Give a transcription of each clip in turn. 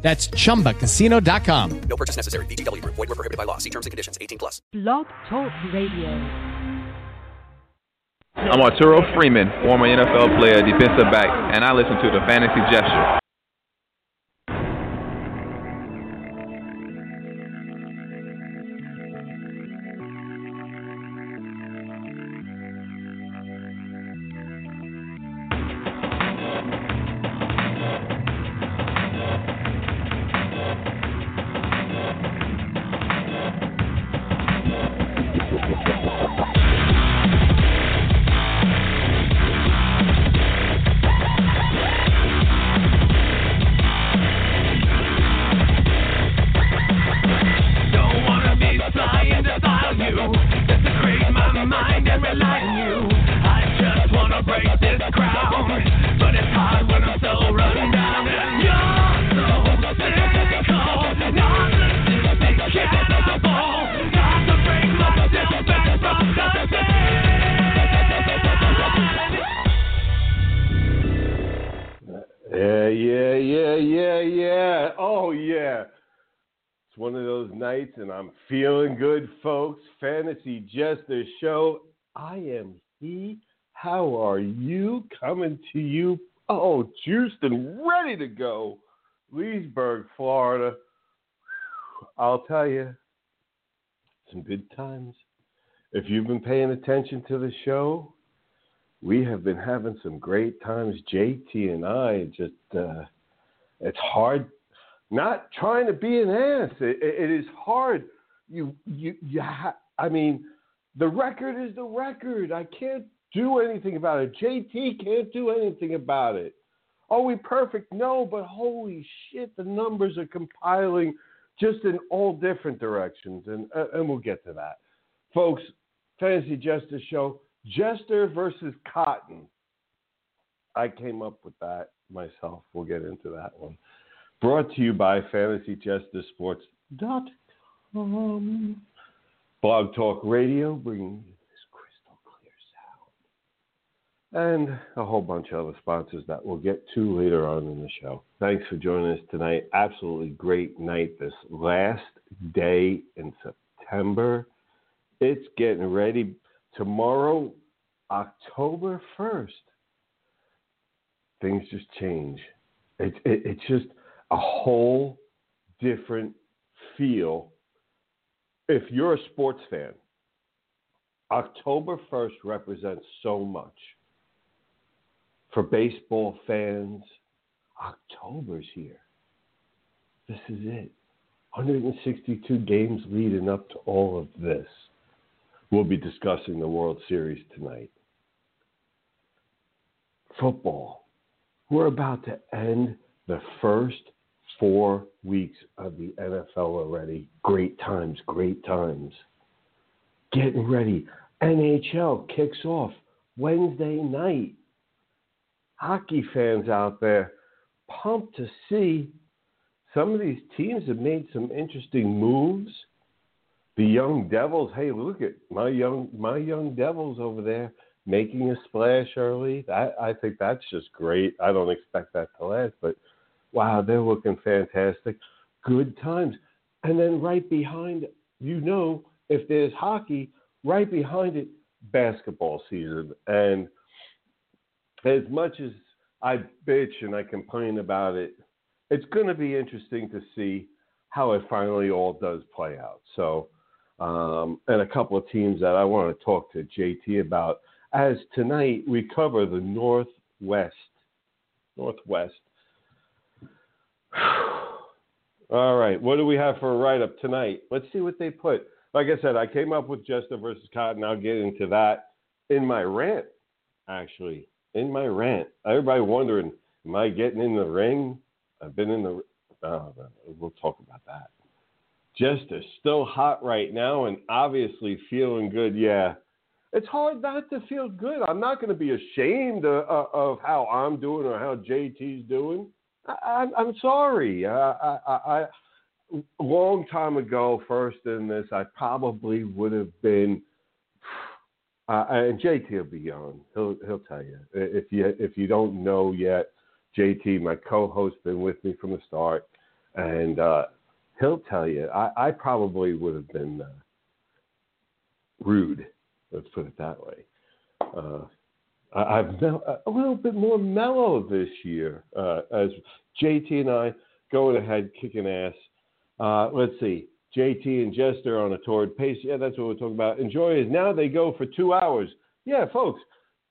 That's chumbacasino.com. No purchase necessary. VGW Group. Void were prohibited by law. See terms and conditions. 18 plus. Blog Talk Radio. I'm Arturo Freeman, former NFL player, defensive back, and I listen to the Fantasy Jester. Folks. Fantasy Jester Show. I am he. How are you? Coming to you. Oh, juiced and ready to go. Leesburg, Florida. I'll tell you, some good times. If you've been paying attention to the show, we have been having some great times. JT and I just, uh, it's hard not trying to be an ass. It, it is hard. You, you, you ha- I mean, the record is the record. I can't do anything about it. JT can't do anything about it. Are we perfect? No, but holy shit, the numbers are compiling just in all different directions, and uh, and we'll get to that, folks. Fantasy Jester Show, Jester versus Cotton. I came up with that myself. We'll get into that one. Brought to you by FantasyJesterSports.com. Blog Talk Radio, bringing you this crystal clear sound. And a whole bunch of other sponsors that we'll get to later on in the show. Thanks for joining us tonight. Absolutely great night this last day in September. It's getting ready. Tomorrow, October 1st, things just change. It, it, it's just a whole different feel. If you're a sports fan, October 1st represents so much. For baseball fans, October's here. This is it. 162 games leading up to all of this. We'll be discussing the World Series tonight. Football. We're about to end the first four weeks of the NFL already. Great times, great times. Getting ready. NHL kicks off Wednesday night. Hockey fans out there, pumped to see some of these teams have made some interesting moves. The young Devils, hey, look at my young my young Devils over there making a splash early. I, I think that's just great. I don't expect that to last, but wow, they're looking fantastic. Good times. And then right behind, you know, if there's hockey, right behind it, basketball season. And as much as I bitch and I complain about it, it's going to be interesting to see how it finally all does play out. So, um, and a couple of teams that I want to talk to JT about. As tonight we cover the Northwest, Northwest. All right, what do we have for a write up tonight? Let's see what they put. Like I said, I came up with Jester versus Cotton. I'll get into that in my rant, actually. In my rant. Everybody wondering, am I getting in the ring? I've been in the. Oh, we'll talk about that. just still hot right now and obviously feeling good. Yeah, it's hard not to feel good. I'm not going to be ashamed of, of how I'm doing or how JT's doing. I, I'm sorry. Uh, I, I, I, long time ago, first in this, I probably would have been. Uh, and JT will be on. He'll he'll tell you if you if you don't know yet. JT, my co-host, been with me from the start, and uh, he'll tell you. I, I probably would have been uh, rude. Let's put it that way. Uh, I've been a little bit more mellow this year uh, as JT and I going ahead kicking ass. Uh, let's see. JT and Jester on a torrid pace. Yeah, that's what we're talking about. Enjoy is now they go for two hours. Yeah, folks,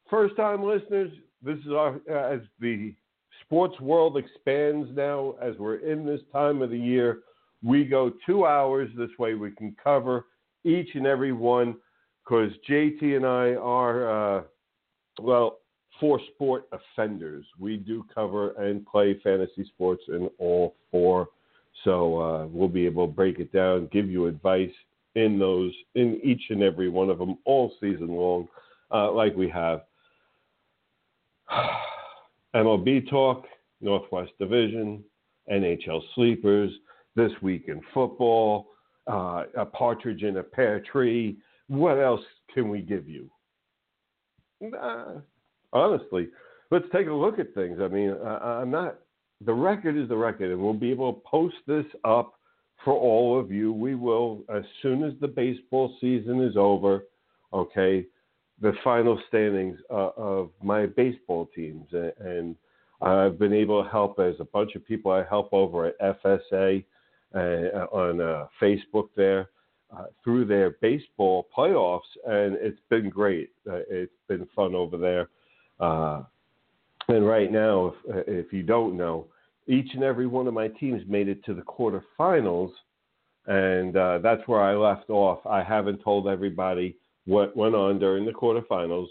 first time listeners, this is our, uh, as the sports world expands now, as we're in this time of the year, we go two hours. This way we can cover each and every one because JT and I are, uh, well, for sport offenders. We do cover and play fantasy sports in all four. So uh, we'll be able to break it down, give you advice in those, in each and every one of them all season long, uh, like we have. MLB talk, Northwest Division, NHL sleepers, this week in football, uh, a partridge in a pear tree. What else can we give you? Nah, honestly, let's take a look at things. I mean, I, I'm not. The record is the record, and we'll be able to post this up for all of you. We will as soon as the baseball season is over. Okay, the final standings uh, of my baseball teams, and I've been able to help as a bunch of people I help over at FSA uh, on uh, Facebook there uh, through their baseball playoffs, and it's been great. Uh, it's been fun over there. Uh, and right now, if, if you don't know, each and every one of my teams made it to the quarterfinals, and uh, that's where I left off. I haven't told everybody what went on during the quarterfinals,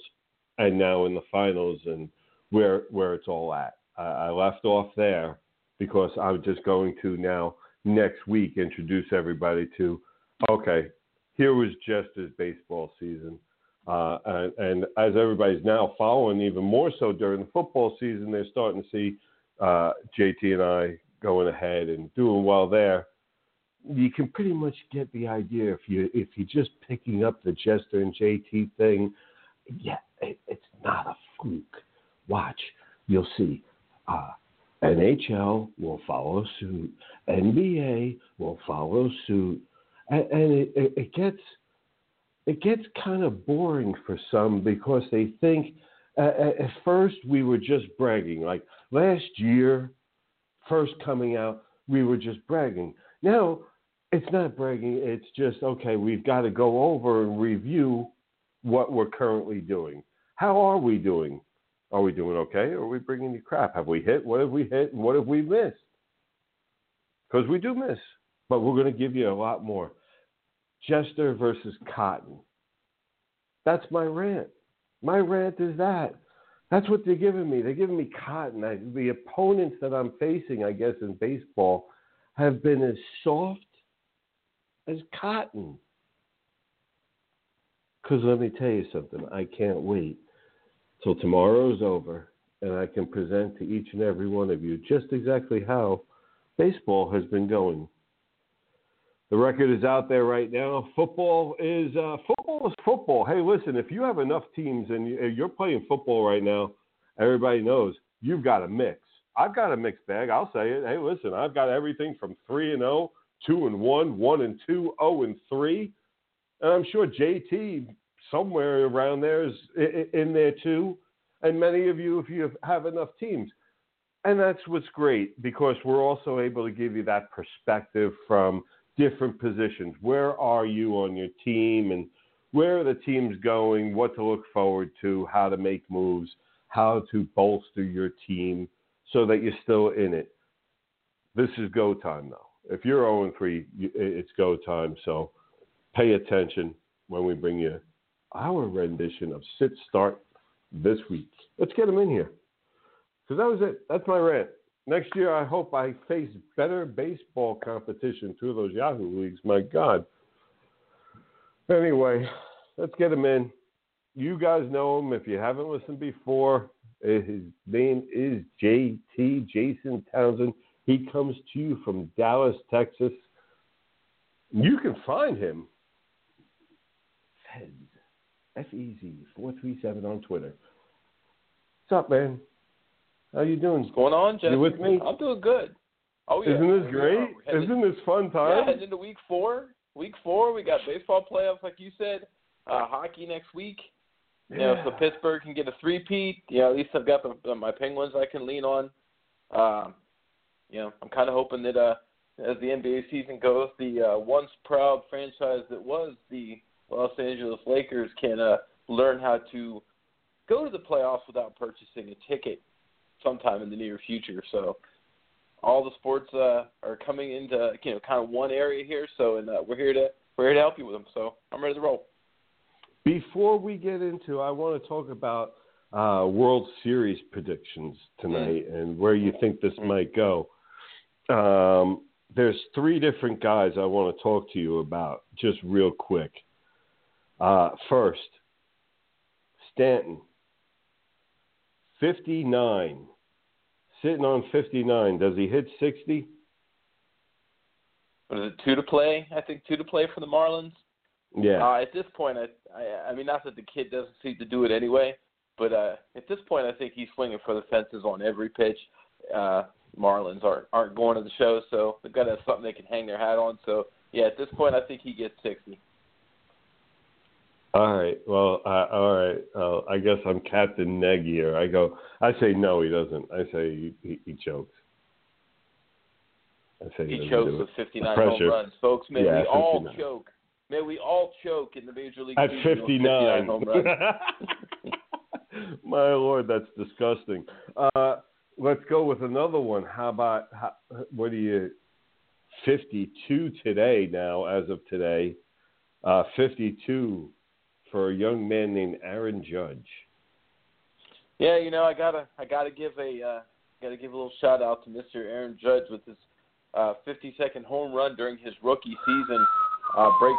and now in the finals, and where where it's all at. I left off there because I'm just going to now next week introduce everybody to okay, here was just his baseball season. Uh, and, and, as everybody's now following, even more so during the football season, they're starting to see uh, JT and I going ahead and doing well there. You can pretty much get the idea if you if you're just picking up the Jester and JT thing. Yeah, it, it's not a fluke. Watch, you'll see. Uh, NHL will follow suit. NBA will follow suit, and, and it, it, gets it gets kind of boring for some because they think uh, at first we were just bragging. Like last year, first coming out, we were just bragging. Now it's not bragging. It's just okay. We've got to go over and review what we're currently doing. How are we doing? Are we doing okay or are we bringing you crap? Have we hit? What have we hit and what have we missed? Because we do miss, but we're going to give you a lot more. Jester versus Cotton. That's my rant. My rant is that. That's what they're giving me. They're giving me Cotton. I, the opponents that I'm facing, I guess, in baseball have been as soft as Cotton. Because let me tell you something, I can't wait till tomorrow's over and I can present to each and every one of you just exactly how baseball has been going. The record is out there right now. Football is uh, football is football. Hey, listen, if you have enough teams and you're playing football right now, everybody knows you've got a mix. I've got a mixed bag. I'll say it. Hey, listen, I've got everything from three and zero, two and one, one and two, zero and three, and I'm sure JT somewhere around there is in there too. And many of you, if you have enough teams. And that's what's great because we're also able to give you that perspective from different positions. Where are you on your team and where are the teams going, what to look forward to, how to make moves, how to bolster your team so that you're still in it. This is go time though. If you're 0 3, it's go time. So pay attention when we bring you our rendition of Sit Start this week. Let's get them in here. Because that was it. That's my rant. Next year, I hope I face better baseball competition through those Yahoo leagues. My God. Anyway, let's get him in. You guys know him. If you haven't listened before, eh, his name is JT, Jason Townsend. He comes to you from Dallas, Texas. You can find him. Fez, F E Z, 437 on Twitter. What's up, man? How you doing? What's going on, Jesse? You with me? I'm doing good. Oh yeah. Isn't this great? Isn't this fun Yeah, time? heading into week four. Week four, we got baseball playoffs, like you said. Uh, hockey next week. You know, so Pittsburgh can get a three-peat. You know, at least I've got the, my Penguins I can lean on. Um, you know, I'm kind of hoping that uh, as the NBA season goes, the uh, once proud franchise that was the Los Angeles Lakers can uh, learn how to go to the playoffs without purchasing a ticket sometime in the near future. So all the sports uh, are coming into you know kind of one area here. So and uh, we're here to we're here to help you with them. So I'm ready to roll. Before we get into, I want to talk about uh, World Series predictions tonight and where you think this might go. Um, there's three different guys I want to talk to you about, just real quick. Uh, first, Stanton, 59, sitting on 59. Does he hit 60? What is it two to play? I think two to play for the Marlins. Yeah. Uh, at this point, I, I I mean not that the kid doesn't seem to do it anyway, but uh, at this point, I think he's swinging for the fences on every pitch. Uh, Marlins aren't aren't going to the show, so they've got to have something they can hang their hat on. So yeah, at this point, I think he gets sixty. All right. Well, uh, all right. Uh, I guess I'm Captain Neg here. I go. I say no, he doesn't. I say he, he, he chokes. I say He doesn't chokes with 59 Pressure. home runs, folks. May Yeah, we all choke. May we all choke in the Major League At season with 59. home runs. My lord, that's disgusting. Uh, let's go with another one. How about how, what are you? 52 today now, as of today. Uh, 52 for a young man named Aaron Judge. Yeah, you know, I gotta, I gotta give a, uh, gotta give a little shout out to Mr. Aaron Judge with his uh, 50-second home run during his rookie season. Uh, breaks,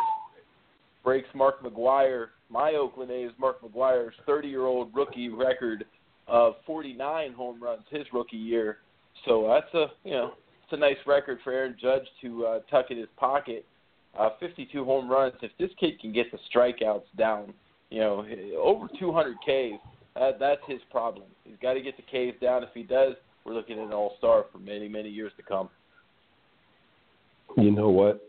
breaks Mark McGwire, my Oakland A's Mark McGwire's 30-year-old rookie record of 49 home runs his rookie year. So that's a, you know, it's a nice record for Aaron Judge to uh, tuck in his pocket. Uh, 52 home runs. If this kid can get the strikeouts down, you know, over 200 Ks, that, that's his problem. He's got to get the Ks down. If he does, we're looking at an all-star for many, many years to come. You know what?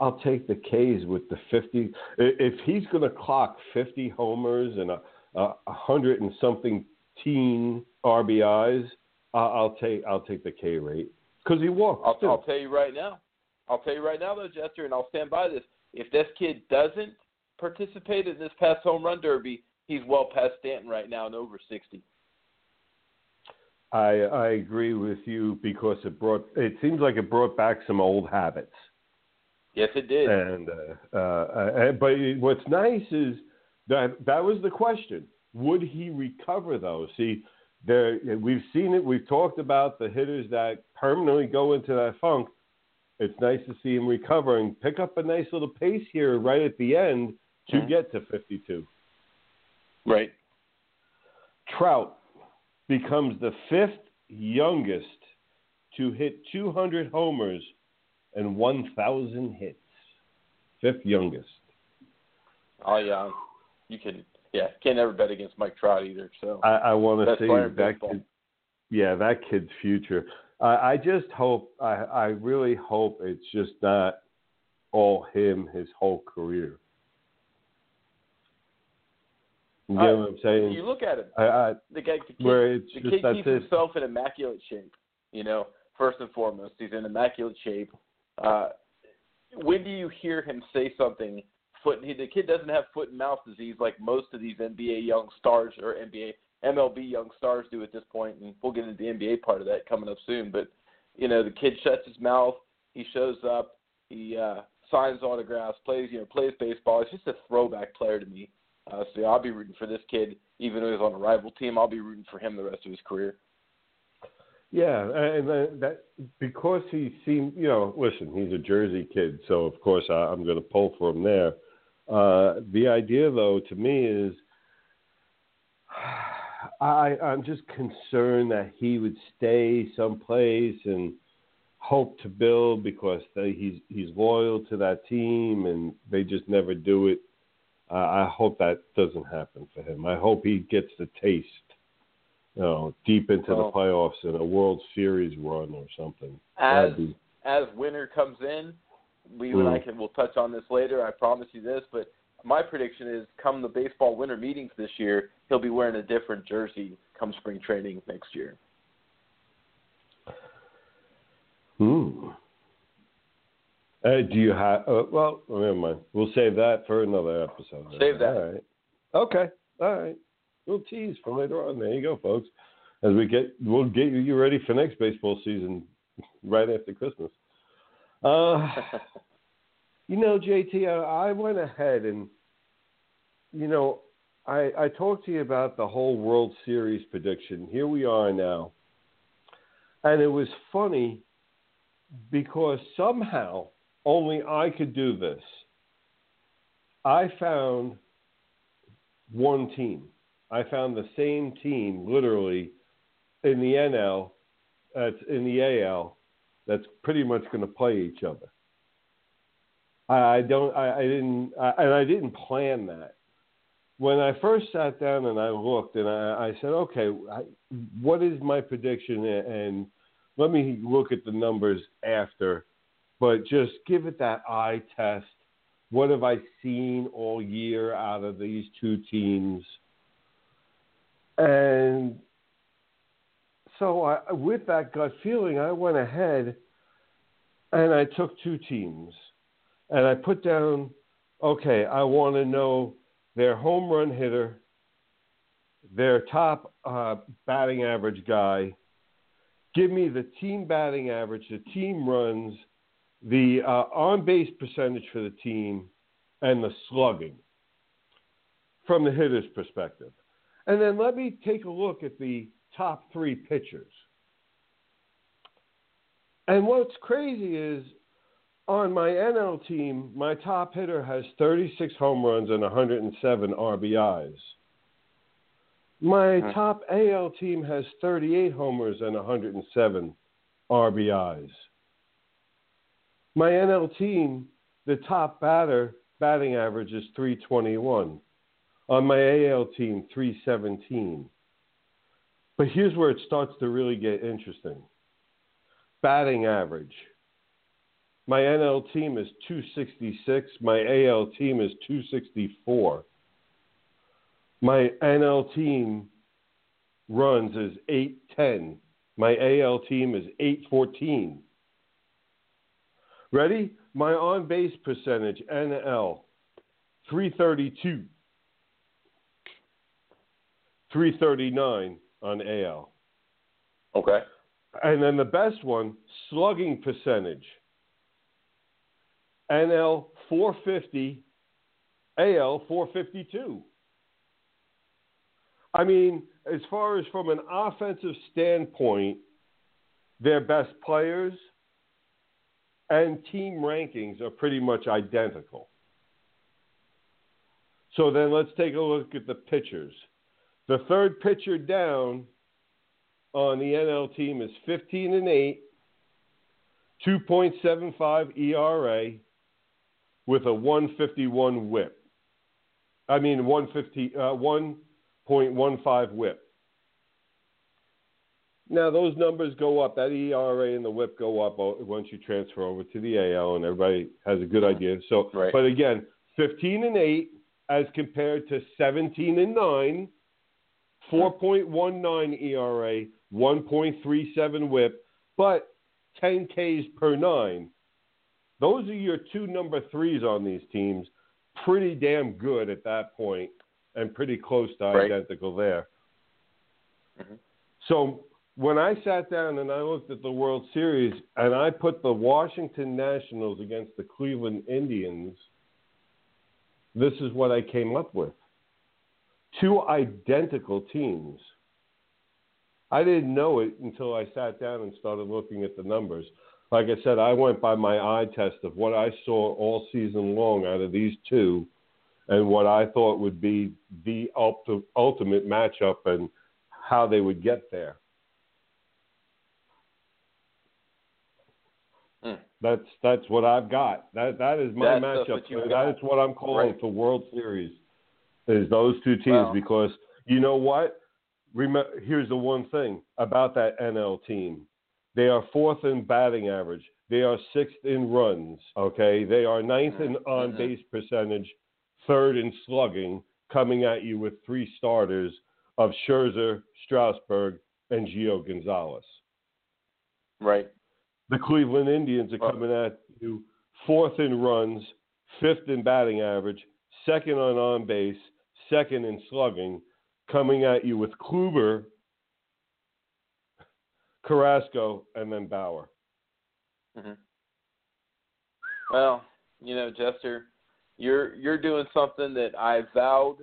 I'll take the K's with the 50. If he's going to clock 50 homers and a, a hundred and something teen RBIs, I'll take I'll take the K rate because he walked. I'll. I'll tell you right now. I'll tell you right now, though, Jester, and I'll stand by this. If this kid doesn't participate in this past home run derby, he's well past Stanton right now and over 60. I I agree with you because it brought it seems like it brought back some old habits. Yes, it did. And uh, uh, uh, but what's nice is that that was the question: Would he recover those? See, there we've seen it. We've talked about the hitters that permanently go into that funk. It's nice to see him recover and pick up a nice little pace here right at the end to Mhm. get to 52. Right. Trout becomes the fifth youngest to hit 200 homers and 1,000 hits. Fifth youngest. Oh yeah, you can. Yeah, can't ever bet against Mike Trout either. So I, I want to see that kid. Yeah, that kid's future. I I just hope. I, I really hope it's just not all him his whole career. You know I- what I'm saying? you look at him. I, I, The guy, the kid, where it's the just kid keeps it. himself in immaculate shape. You know, first and foremost, he's in immaculate shape. Uh, when do you hear him say something? Foot. He, the kid doesn't have foot and mouth disease like most of these NBA young stars or NBA MLB young stars do at this point, and we'll get into the NBA part of that coming up soon. But you know, the kid shuts his mouth. He shows up. He uh, signs autographs. Plays. You know, plays baseball. He's just a throwback player to me. Uh, so I'll be rooting for this kid, even though he's on a rival team. I'll be rooting for him the rest of his career. Yeah, and that, that because he seemed, you know, listen, he's a Jersey kid, so of course I, I'm going to pull for him there. Uh, the idea, though, to me is, I, I'm just concerned that he would stay someplace and hope to build because they, he's he's loyal to that team, and they just never do it. Uh, I hope that doesn't happen for him. I hope he gets the taste you know, deep into Well- the playoffs in a World Series run or something. As be- as winter comes in, we and I Mm. can we'll touch on this later. I promise you this, but my prediction is come the baseball winter meetings this year, he'll be wearing a different jersey come spring training next year. Hmm. Uh, do you have? Uh, well, never mind. We'll save that for another episode. Save that. All right. Okay. All right. We'll tease for later on. There you go, folks. As we get, we'll get you ready for next baseball season right after Christmas. Uh, you know, JT, I, went ahead and, you know, I, I talked to you about the whole World Series prediction. Here we are now. And it was funny because somehow only I could do this. I found one team. I found the same team literally in the NL, that's in the AL, that's pretty much going to play each other. I don't, I, I didn't, I, and I didn't plan that. When I first sat down and I looked and I, I said, okay, I, what is my prediction? And let me look at the numbers after, but just give it that eye test. What have I seen all year out of these two teams? And so, I, with that gut feeling, I went ahead and I took two teams and I put down, okay, I want to know their home run hitter, their top uh, batting average guy. Give me the team batting average, the team runs, the uh, on base percentage for the team, and the slugging from the hitter's perspective. And then let me take a look at the top three pitchers. And what's crazy is on my NL team, my top hitter has 36 home runs and 107 RBIs. My Huh. top AL team has 38 homers and 107 RBIs. My NL team, the top batter batting average is 321. On my AL team, 317. But here's where it starts to really get interesting. Batting average. My NL team is 266. My AL team is 264. My NL team runs is 810. My AL team is 814. Ready? My on base percentage, NL, 332. 339 on AL. Okay. And then the best one, slugging percentage. NL 450, AL 452. I mean, as far as from an offensive standpoint, their best players and team rankings are pretty much identical. So then let's take a look at the pitchers. The third pitcher down on the NL team is 15 and 8, 2.75 ERA with a 151 whip. I mean 150 uh, 1.15 whip. Now those numbers go up. That ERA and the whip go up once you transfer over to the AL, and everybody has a good idea. So, Right. but again, 15 and 8 as compared to 17 and 9, 4.19 ERA, 1.37 whip, but 10 Ks per nine. Those are your two number threes on these teams. Pretty damn good at that point, and pretty close to Right. identical there. Mhm. So when I sat down and I looked at the World Series and I put the Washington Nationals against the Cleveland Indians, this is what I came up with. Two identical teams. I didn't know it until I sat down and started looking at the numbers. Like I said, I went by my eye test of what I saw all season long out of these two, and what I thought would be the ulti- ultimate matchup and how they would get there. Hmm. That's that's what I've got. That that is my That's matchup. and got. That is what I'm calling Right. for World Series. Is those two teams Well- because you know what? Remember, here's the one thing about that NL team: they are fourth in batting average. They are sixth in runs. Okay, they are ninth in mm-hmm. on mm-hmm. base percentage, third in slugging, coming at you with three starters of Scherzer, Strasburg, and Gio Gonzalez. Right. The Cleveland Indians are coming at you fourth in runs, fifth in batting average, second on on base, second in slugging, coming at you with Kluber, Carrasco, and then Bauer. hmm Well, you know, Jester, you're you're doing something that I vowed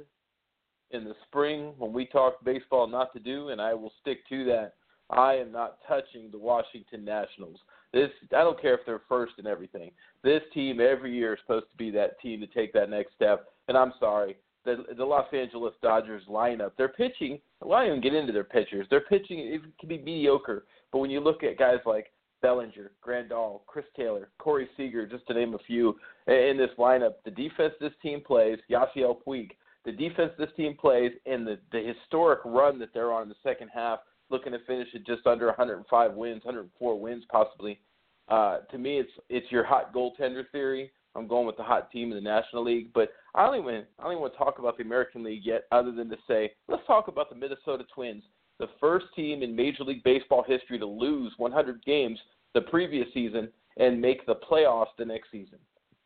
in the spring when we talked baseball not to do, and I will stick to that. I am not touching the Washington Nationals. This I don't care if they're first and everything. This team every year is supposed to be that team to take that next step. And I'm sorry, the the Los Angeles Dodgers lineup, their pitching. Well, I don't even get into their pitchers. Their pitching it can be mediocre, but when you look at guys like Bellinger, Grandal, Chris Taylor, Corey Seager, just to name a few in this lineup. The defense this team plays, Yasiel Puig, the defense this team plays, and the, the historic run that they're on in the second half, looking to finish at just under 105 wins, 104 wins possibly. Uh, to me, it's it's your hot goaltender theory. I'm going with the hot team in the National League, but I don't even I don't even want to talk about the American League yet, other than to say let's talk about the Minnesota Twins the first team in Major League Baseball history to lose 100 games the previous season and make the playoffs the next season.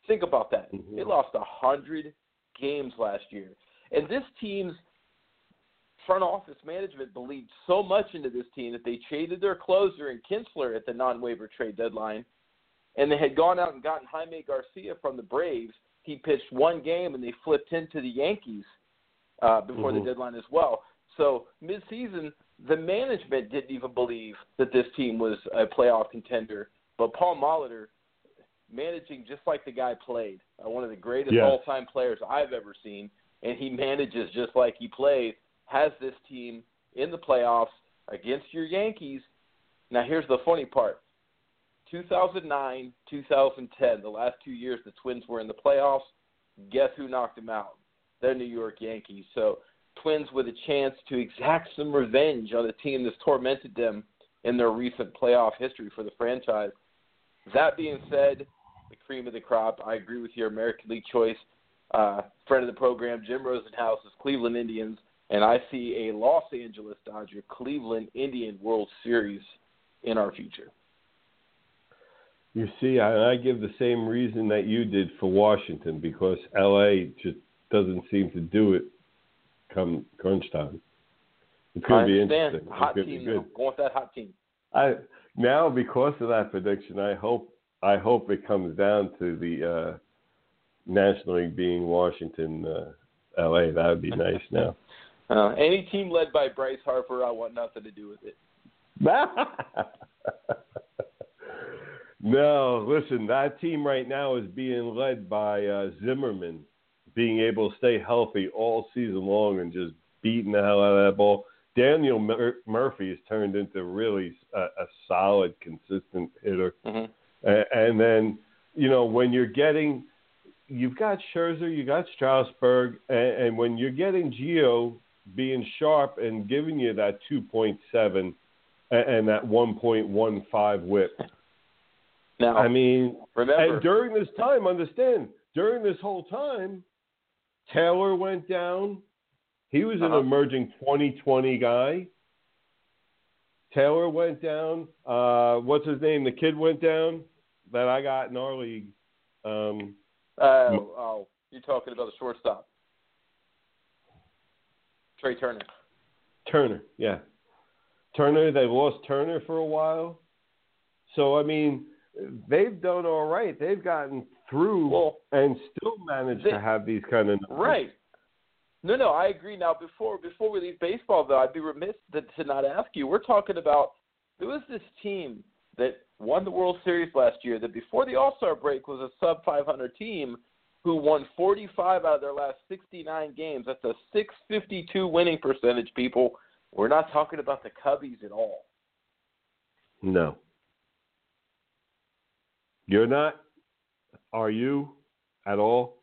Think about that. Mhm. They lost 100 games last year. And this team's front office management believed so much into this team that they traded their closer in Kintzler at the non waiver trade deadline. And they had gone out and gotten Jaime Garcia from the Braves. He pitched one game and they flipped him to the Yankees uh, before Mhm. the deadline as well. So midseason, the management didn't even believe that this team was a playoff contender. But Paul Molitor, managing just like the guy played, uh, one of the greatest Yes. all-time players I've ever seen, and he manages just like he plays, has this team in the playoffs against your Yankees. Now here's the funny part. 2009, 2010, the last two years the Twins were in the playoffs. Guess who knocked them out? The New York Yankees. So Twins with a chance to exact some revenge on a team that's tormented them in their recent playoff history for the franchise. That being said, the cream of the crop, I agree with your American League choice. Uh, friend of the program, Jim Rosenhaus is Cleveland Indians, and I see a Los Angeles Dodger Cleveland Indian World Series in our future. You see, I, I give the same reason that you did for Washington because LA just doesn't seem to do it come crunch time. It's going to be interesting. Hot it's going to team, good. Going with that hot team. I now because of that prediction, I hope I hope it comes down to the uh, National League being Washington, uh, LA. That would be nice. Now, Uh, any team led by Bryce Harper, I want nothing to do with it. no, listen, that team right now is being led by uh, Zimmerman, being able to stay healthy all season long and just beating the hell out of that ball. Daniel Mur- Murphy has turned into really a, a solid, consistent hitter. hmm A- And then, you know, when you're getting, you've got Scherzer, you got Strasburg, and, and when you're getting Gio being sharp and giving you that 2.7 and, and that 1.15 whip, Now, I mean, remember, and during this time, understand, during this whole time, Taylor went down. He was an Uh-huh. emerging 2020 guy. Taylor went down. Uh, what's his name? The kid went down that I got in our league. Um, uh, oh, you're talking about the shortstop, Trea Turner. Turner, yeah. Turner, They've lost Turner for a while. So, I mean, they've done all right. They've gotten through Well, and still managed they- to have these kind of numbers. Right. No, no, I agree. Now, before before we leave baseball, though, I'd be remiss to, to not ask you. We're talking about there was this team that won the World Series last year that before the All Star break was a sub 500 team who won 45 out of their last 69 games. That's a 652 winning percentage, people. We're not talking about the Cubbies at all. No. You're not? Are you at all?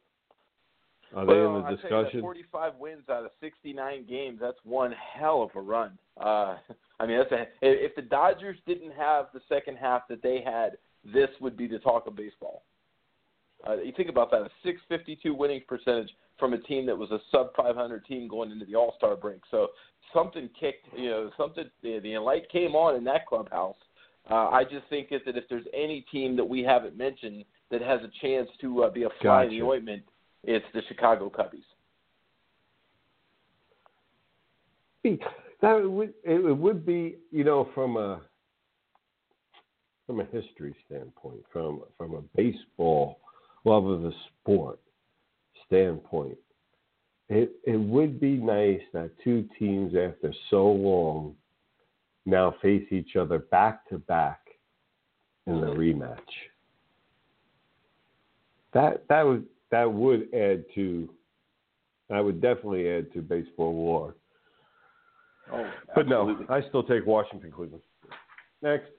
Are they well, in the discussion? that 45 wins out of 69 games. That's one hell of a run. Uh, I mean, that's a, if the Dodgers didn't have the second half that they had, this would be the talk of baseball. Uh, you think about that, a 652 winning percentage from a team that was a sub 500 team going into the All Star break. So something kicked, you know, something, the, the light came on in that clubhouse. Uh, I just think that if there's any team that we haven't mentioned that has a chance to uh, be a fly in the ointment, it's the Chicago Cubbies. That would it would be you know from a from a history standpoint, from from a baseball love of the sport standpoint, it it would be nice that two teams after so long now face each other back to back in the rematch. That that would that would add to that would definitely add to baseball war. Oh, But no, absolutely. I still take Washington, Cleveland. Next.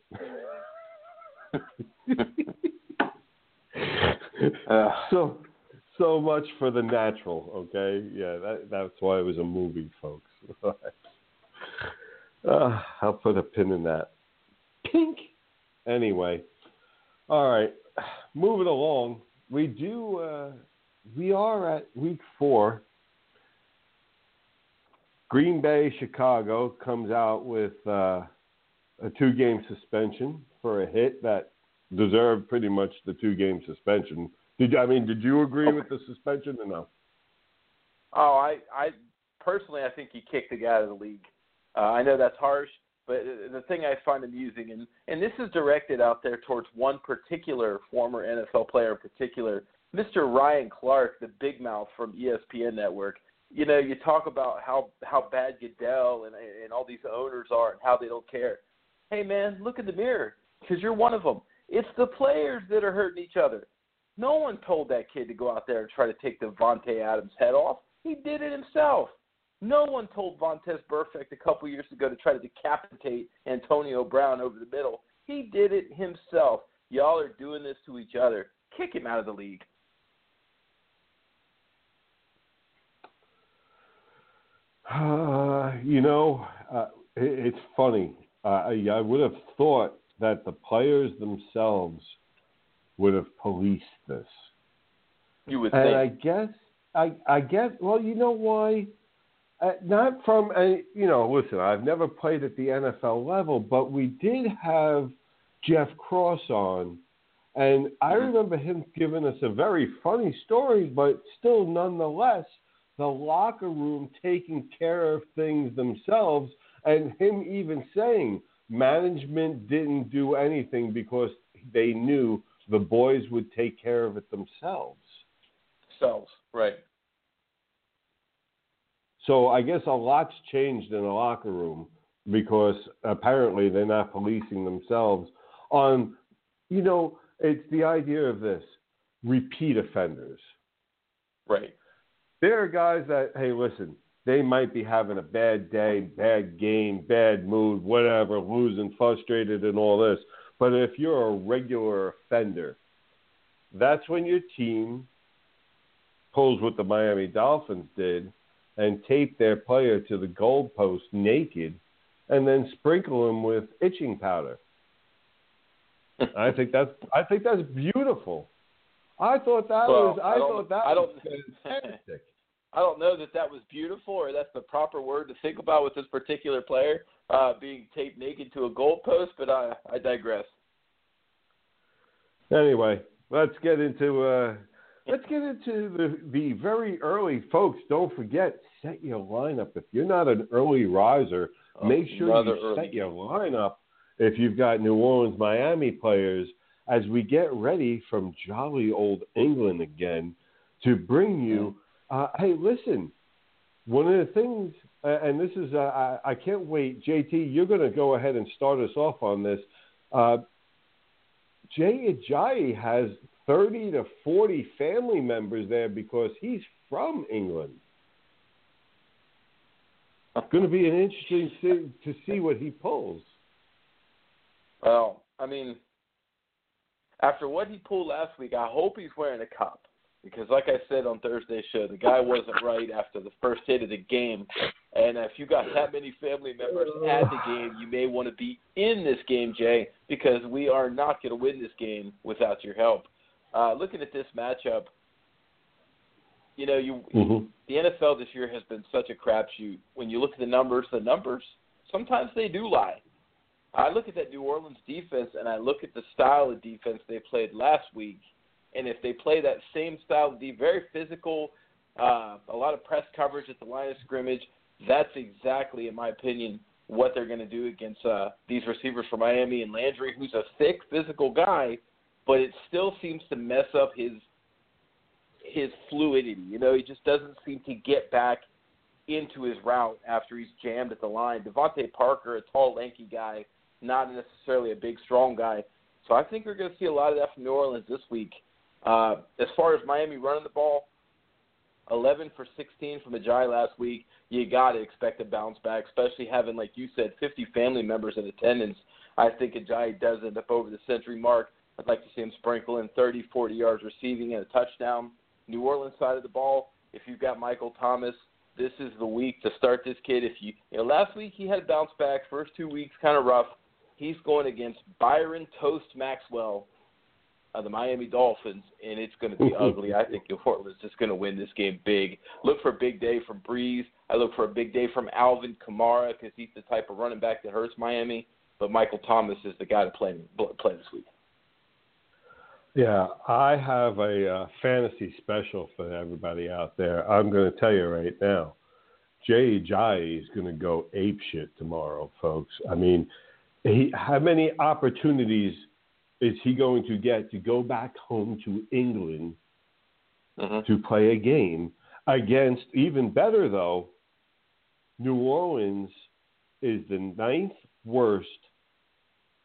Uh, so, so much for the natural. Okay, yeah, that, that's why it was a movie, folks. uh, I'll put a pin in that. Pink. Anyway, all right. Moving along, we do. Uh, we are at week four. Green Bay, Chicago comes out with uh, a two-game suspension for a hit that deserved pretty much the two-game suspension. Did I mean? Did you agree with the suspension or no? Oh, I, I personally, I think he kicked the guy out of the league. Uh, I know that's harsh, but the thing I find amusing, and and this is directed out there towards one particular former NFL player in particular, Mr. Ryan Clark, the big mouth from ESPN Network. You know, you talk about how how bad Goodell and and all these owners are and how they don't care. Hey, man, look in the mirror because you're one of them. It's the players that are hurting each other. No one told that kid to go out there and try to take the Davante Adams' head off. He did it himself. No one told Vontaze Burfict a couple years ago to try to decapitate Antonio Brown over the middle. He did it himself. Y'all are doing this to each other. Kick him out of the league. Uh, you know, uh, it, it's funny. Uh, I, I would have thought that the players themselves would have policed this. You would think And think. I guess I I get well. You know why? Uh, not from a you know. Listen, I've never played at the NFL level, but we did have Jeff Cross on, and I Mhm. remember him giving us a very funny story, but still, nonetheless, the locker room taking care of things themselves, and him even saying management didn't do anything because they knew the boys would take care of it themselves. Selves. Right. So I guess a lot's changed in the locker room because apparently they're not policing themselves on, you know, it's the idea of this repeat offenders. Right. There are guys that, hey, listen, they might be having a bad day, bad game, bad mood, whatever, losing, frustrated, and all this. But if you're a regular offender, that's when your team pulls what the Miami Dolphins did and tape their player to the goalpost naked and then sprinkle him with itching powder. I think that's I think that's beautiful. I thought that Well, was I I, thought that I was don't- fantastic. I don't know that that was beautiful or that's the proper word to think about with this particular player uh, being taped naked to a goalpost, but I, I digress. Anyway, let's get into uh, let's get into the the very early folks. Don't forget set your lineup. If you're not an early riser, Oh, make sure you early. set your lineup. If you've got New Orleans, Miami players, as we get ready from jolly old England again to bring you. Uh, hey, listen, one of the things, uh, and this is, uh, I, I can't wait, JT, you're going to go ahead and start us off on this. Uh, Jay Ajayi has 30 to 40 family members there because he's from England. It's going to be an interesting thing to see what he pulls. Well, I mean, after what he pulled last week, I hope he's wearing a cup because, like I said on Thursday's show, the guy wasn't right after the first hit of the game. And if you got that many family members at the game, you may want to be in this game, Jay, because we are not going to win this game without your help. Uh, looking at this matchup, you know, you Mm-hmm. the NFL this year has been such a crapshoot. When you look at the numbers, the numbers sometimes they do lie. I look at that New Orleans defense and I look at the style of defense they played last week, and if they play that same style of defense, very physical, uh, a lot of press coverage at the line of scrimmage, that's exactly, in my opinion, what they're going to do against uh, these receivers for Miami and Landry, who's a thick, physical guy, but it still seems to mess up his his fluidity. You know, he just doesn't seem to get back into his route after he's jammed at the line. DeVante Parker, a tall, lanky guy, not necessarily a big, strong guy. So I think we're going to see a lot of that from New Orleans this week. Uh, as far as Miami running the ball, 11 for 16 from Ajayi last week. You got to expect a bounce back, especially having, like you said, 50 family members in attendance. I think Ajayi does end up over the century mark. I'd like to see him sprinkle in 30, 40 yards receiving and a touchdown. New Orleans side of the ball, if you've got Michael Thomas, this is the week to start this kid. If you, you know, last week he had a bounce back. First two weeks kind of rough. He's going against Byron Toast Maxwell of the Miami Dolphins, and it's going to be mm-hmm. ugly. I think New Orleans is going to win this game big. Look for a big day from Brees. I look for a big day from Alvin Kamara because he's the type of running back that hurts Miami. But Michael Thomas is the guy to play play this week. Yeah, I have a uh, fantasy special for everybody out there. I'm going to tell you right now, Jay Ajayi is going to go ape shit tomorrow, folks. I mean, he, how many opportunities is he going to get to go back home to England Mhm. to play a game against? Even better though, New Orleans is the ninth worst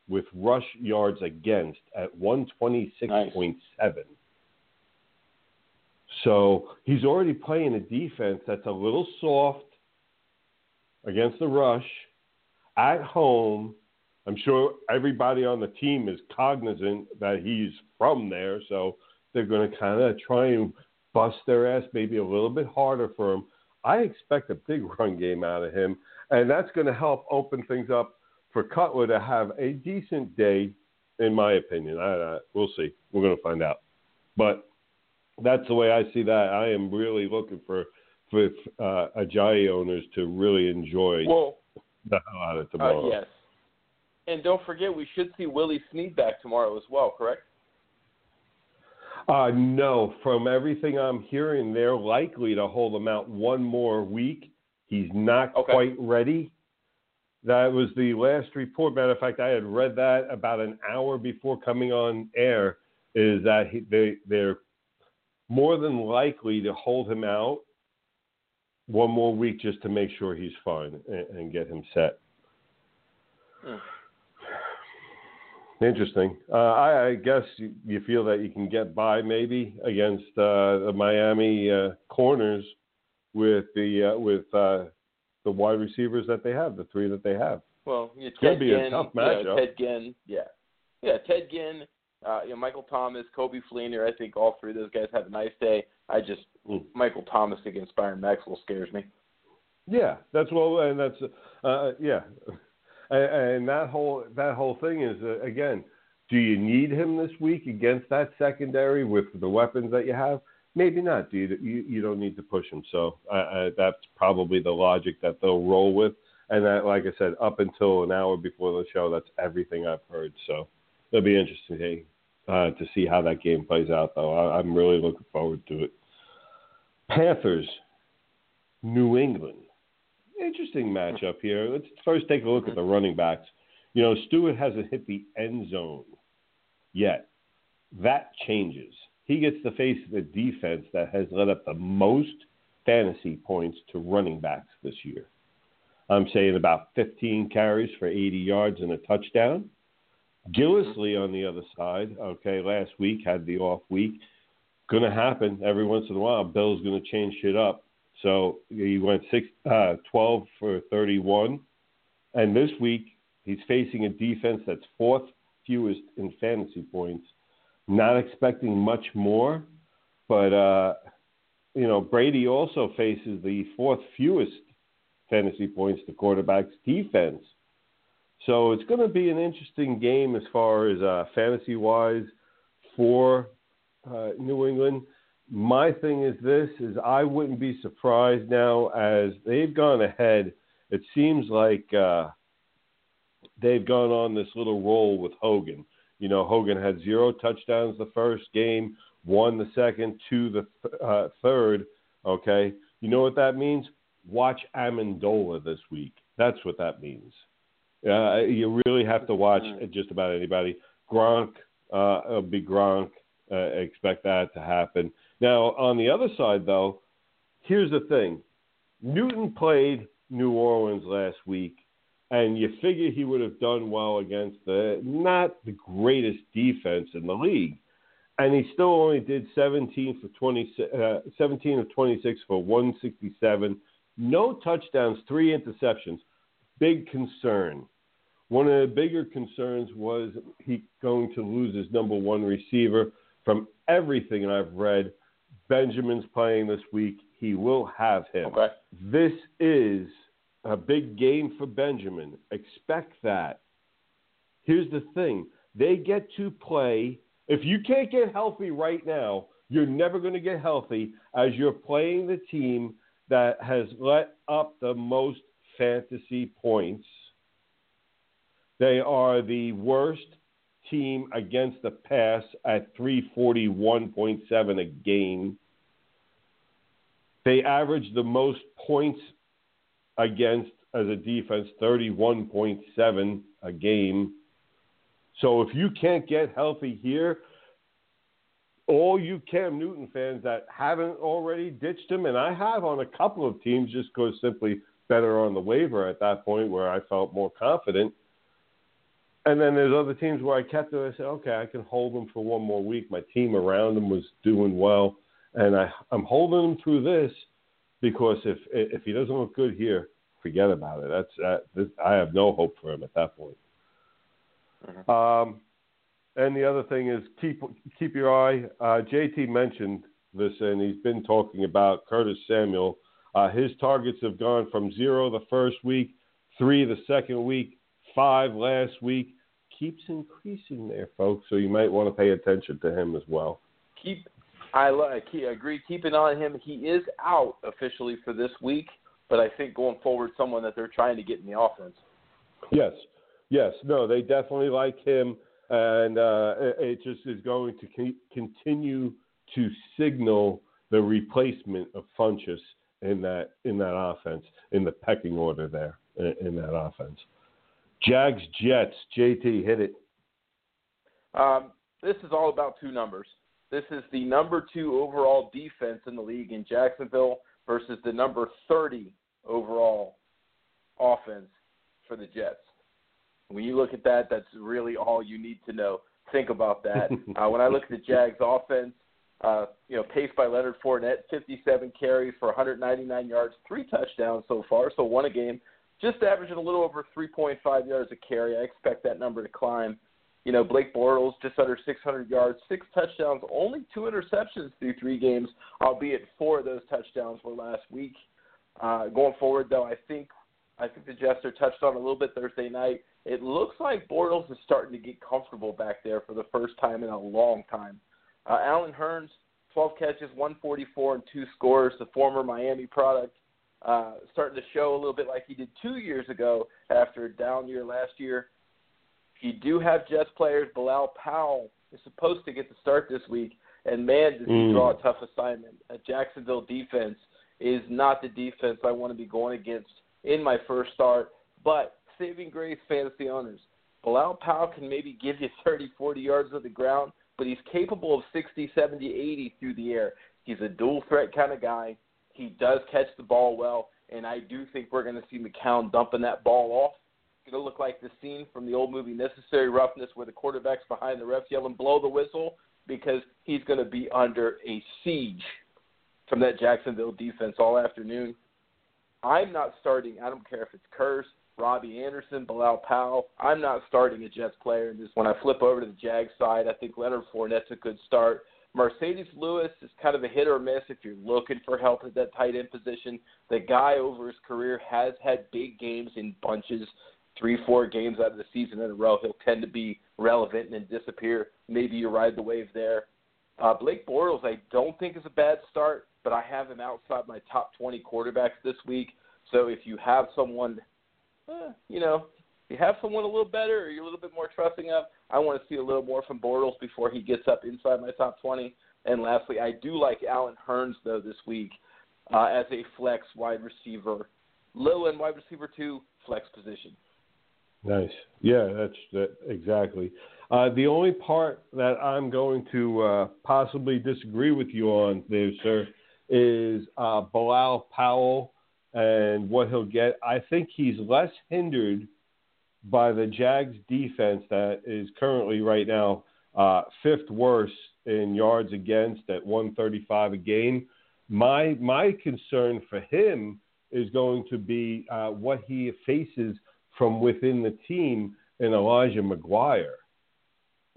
with rush yards against at 126.7. So he's already playing a defense that's a little soft against the rush at home. I'm sure everybody on the team is cognizant that he's from there, so they're going to kind of try and bust their ass maybe a little bit harder for him. I expect a big run game out of him, and that's going to help open things up for Cutler to have a decent day, in my opinion. I, I, we'll see. We're going to find out. But that's the way I see that. I am really looking for for uh, Ajayi owners to really enjoy Well, the hell out of tomorrow. uh, yes. And don't forget, we should see Willie Snead back tomorrow as well, correct? Uh, no, from everything I'm hearing, they're likely to hold him out one more week. He's not Okay. quite ready. That was the last report. Matter of fact, I had read that about an hour before coming on air. Is that he, they they're more than likely to hold him out one more week just to make sure he's fine and, and get him set. Hmm. Interesting. Uh, I, I guess you, you feel that you can get by maybe against uh, the Miami uh, corners with the uh, with uh, the wide receivers that they have, the three that they have. Well, yeah, gonna Ted be a Ginn, tough you know, matchup. Ted Ginn, yeah, yeah, Ted Ginn, uh, you know, Michael Thomas, Coby Fleener. I think all three of those guys have a nice day. I just Mm. Michael Thomas against Byron Maxwell scares me. Yeah, that's well, and that's uh, yeah, and, and that whole that whole thing is uh, again, do you need him this week against that secondary with the weapons that you have? Maybe not. Do you you, don't need to push him. So uh, uh, that's probably the logic that they'll roll with. And that, like I said, up until an hour before the show, that's everything I've heard. So it'll be interesting uh, to see how that game plays out, though. I, I'm really looking forward to it. Panthers, New England. Interesting matchup here. Let's first take a look at the running backs. You know, Stewart hasn't hit the end zone yet. That changes. He gets to face the defense that has let up the most fantasy points to running backs this year. I'm saying about 15 carries for 80 yards and a touchdown. Gillislee on the other side, okay, last week had the off week. Going to happen every once in a while. Bill's going to change shit up. So he went six, uh, 12 for 31. And this week, he's facing a defense that's fourth fewest in fantasy points. Not expecting much more, but, uh, you know, Brady also faces the fourth fewest fantasy points to quarterbacks defense. So it's going to be an interesting game as far as uh, fantasy wise for uh, New England. My thing is this: is I wouldn't be surprised now as they've gone ahead. It seems like uh, they've gone on this little roll with Hogan. You know, Hogan had zero touchdowns the first game, one the second, two the th- uh, third. Okay, you know what that means? Watch Amendola this week. That's what that means. Uh, you really have to watch just about anybody. Gronk, uh, it'll be Gronk. Uh, expect that to happen. Now, on the other side, though, here's the thing: Newton played New Orleans last week, and you figure he would have done well against the not the greatest defense in the league, and he still only did 17 for 20, uh, 17 of 26 for 167, no touchdowns, three interceptions. Big concern. One of the bigger concerns was he going to lose his number one receiver. From everything I've read, Benjamin's playing this week. He will have him. Okay. This is a big game for Benjamin. Expect that. Here's the thing they get to play. If you can't get healthy right now, you're never going to get healthy as you're playing the team that has let up the most fantasy points. They are the worst team against the pass at 341.7 a game. They average the most points against as a defense, 31.7 a game. So if you can't get healthy here, all you Cam Newton fans that haven't already ditched him, and I have on a couple of teams just because simply better on the waiver at that point where I felt more confident. And then there's other teams where I kept him. I said, okay, I can hold him for one more week. My team around him was doing well, and I, I'm holding him through this because if if he doesn't look good here, forget about it. That's that. This, I have no hope for him at that point. Um, and the other thing is keep keep your eye. Uh, JT mentioned this, and he's been talking about Curtis Samuel. Uh, his targets have gone from zero the first week, three the second week, five last week. Keeps increasing there, folks. So you might want to pay attention to him as well. Keep, I keep, agree. Keep an eye on him. He is out officially for this week, but I think going forward, someone that they're trying to get in the offense. Yes, yes, no, they definitely like him, and uh, it, it just is going to con- continue to signal the replacement of Funchess in that in that offense, in the pecking order there in, in that offense. Jags Jets, JT hit it. Um, this is all about two numbers. This is the number two overall defense in the league in Jacksonville versus the number 30 overall offense for the Jets. When you look at that, that's really all you need to know. Think about that. uh, when I look at the Jags offense, uh, you know, paced by Leonard Fournette, 57 carries for 199 yards, three touchdowns so far, so one a game. Just averaging a little over 3.5 yards a carry. I expect that number to climb. You know, Blake Bortles just under 600 yards, six touchdowns, only two interceptions through three games, albeit four of those touchdowns were last week. Uh, going forward, though, I think I think the are touched on a little bit Thursday night. It looks like Bortles is starting to get comfortable back there for the first time in a long time. Uh, Allen Hurns, 12 catches, 144, and two scores. The former Miami product uh, starting to show a little bit like he did two years ago after a down year last year. You do have Jets players. Bilal Powell is supposed to get the start this week, and man, does he Mm. draw a tough assignment. A Jacksonville defense is not the defense I want to be going against in my first start. But saving grace, fantasy owners, Bilal Powell can maybe give you 30, 40 yards of the ground, but he's capable of 60, 70, 80 through the air. He's a dual threat kind of guy, He does catch the ball well, and I do think we're going to see McCown dumping that ball off. Going to look like the scene from the old movie Necessary Roughness where the quarterback's behind the refs yelling, blow the whistle, because he's going to be under a siege from that Jacksonville defense all afternoon. I'm not starting, I don't care if it's Kearse, Robbie Anderson, Bilal Powell. I'm not starting a Jets player in this. When I flip over to the Jag side, I think Leonard Fournette's a good start. Marcedes Lewis is kind of a hit or miss if you're looking for help at that tight end position. The guy over his career has had big games in bunches, three, four games out of the season in a row. He'll tend to be relevant and then disappear. Maybe you ride the wave there. Uh, Blake Bortles, I don't think is a bad start, but I have him outside my top 20 quarterbacks this week. So if you have someone, eh, you know, if you have someone a little better or you're a little bit more trusting of, I want to see a little more from Bortles before he gets up inside my top 20. And lastly, I do like Allen Hurns though this week uh, as a flex wide receiver, low end wide receiver two flex position. Nice. Yeah, that's that, exactly. Uh, the only part that I'm going to uh, possibly disagree with you on there, sir, is uh, Bilal Powell and what he'll get. I think he's less hindered by the Jags defense that is currently right now uh, fifth worst in yards against at 135 a game. My my concern for him is going to be uh, what he faces from within the team in Elijah McGuire.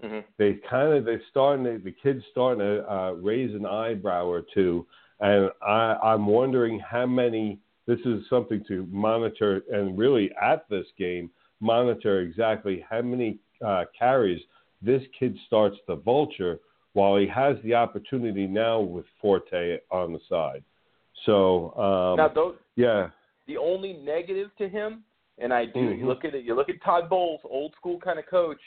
Mm-hmm. They kind of they're starting to, the kids starting to uh, raise an eyebrow or two, and I, I'm wondering how many. This is something to monitor and really at this game monitor exactly how many uh, carries this kid starts to vulture while he has the opportunity now with Forte on the side. So um, now, those, yeah, the only negative to him, and I do Mhm. you look at it. You look at Todd Bowles, old school kind of coach.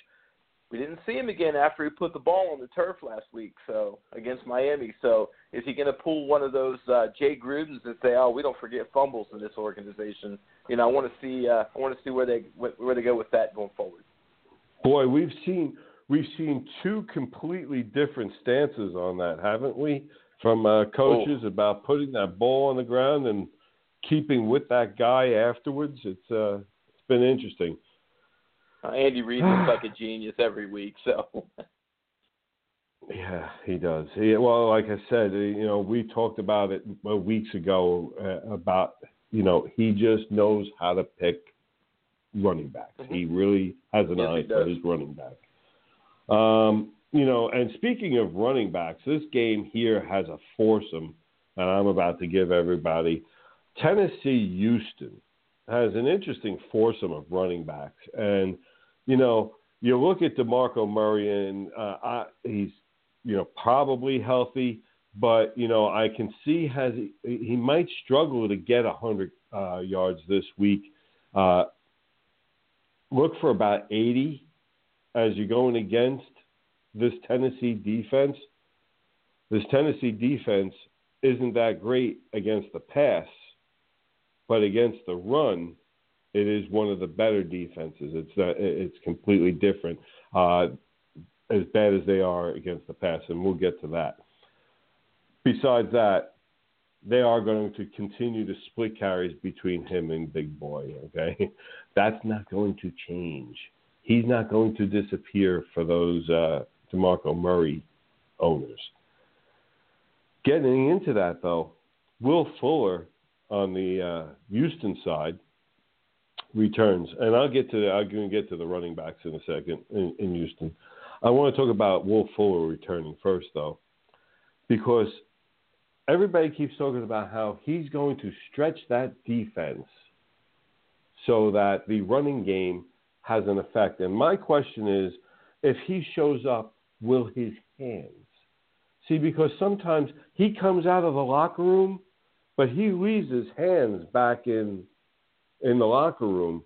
We didn't see him again after he put the ball on the turf last week, so against Miami. So is he going to pull one of those uh, Jay Grudens and say, "Oh, we don't forget fumbles in this organization"? You know, I want to see. Uh, I want to see where they where they go with that going forward. boy, we've seen we've seen two completely different stances on that, haven't we? From uh, coaches about putting that ball on the ground and keeping with that guy afterwards. It's uh, it's been interesting. Uh, Andy Reid looks like a genius every week, so Yeah, he does. He, well, like I said, uh, you know, we talked about it uh, weeks ago uh, about you know he just knows how to pick running backs. He really has an Yes, eye for his running back. Um, you know, and speaking of running backs, this game here has a foursome, and I'm about to give everybody. Tennessee Houston has an interesting foursome of running backs, and you know, you look at Demarco Murray, and uh, I, he's you know probably healthy, but you know I can see has he, he might struggle to get hundred uh, yards this week. Uh, look for about eighty as you're going against this Tennessee defense. This Tennessee defense isn't that great against the pass, but against the run, it is one of the better defenses. It's uh, it's completely different. Uh, as bad as they are against the pass, and we'll get to that. Besides that, they are going to continue to split carries between him and Big Boy. Okay, that's not going to change. He's not going to disappear for those uh, Demarco Murray owners. Getting into that though, Will Fuller on the uh, Houston side returns, and I'll get to the, I'm going to get to the running backs in a second in, in Houston. I want to talk about Will Fuller returning first, though, because everybody keeps talking about how he's going to stretch that defense so that the running game has an effect. And my question is, if he shows up, will his hands? See, because sometimes he comes out of the locker room, but he leaves his hands back in in the locker room,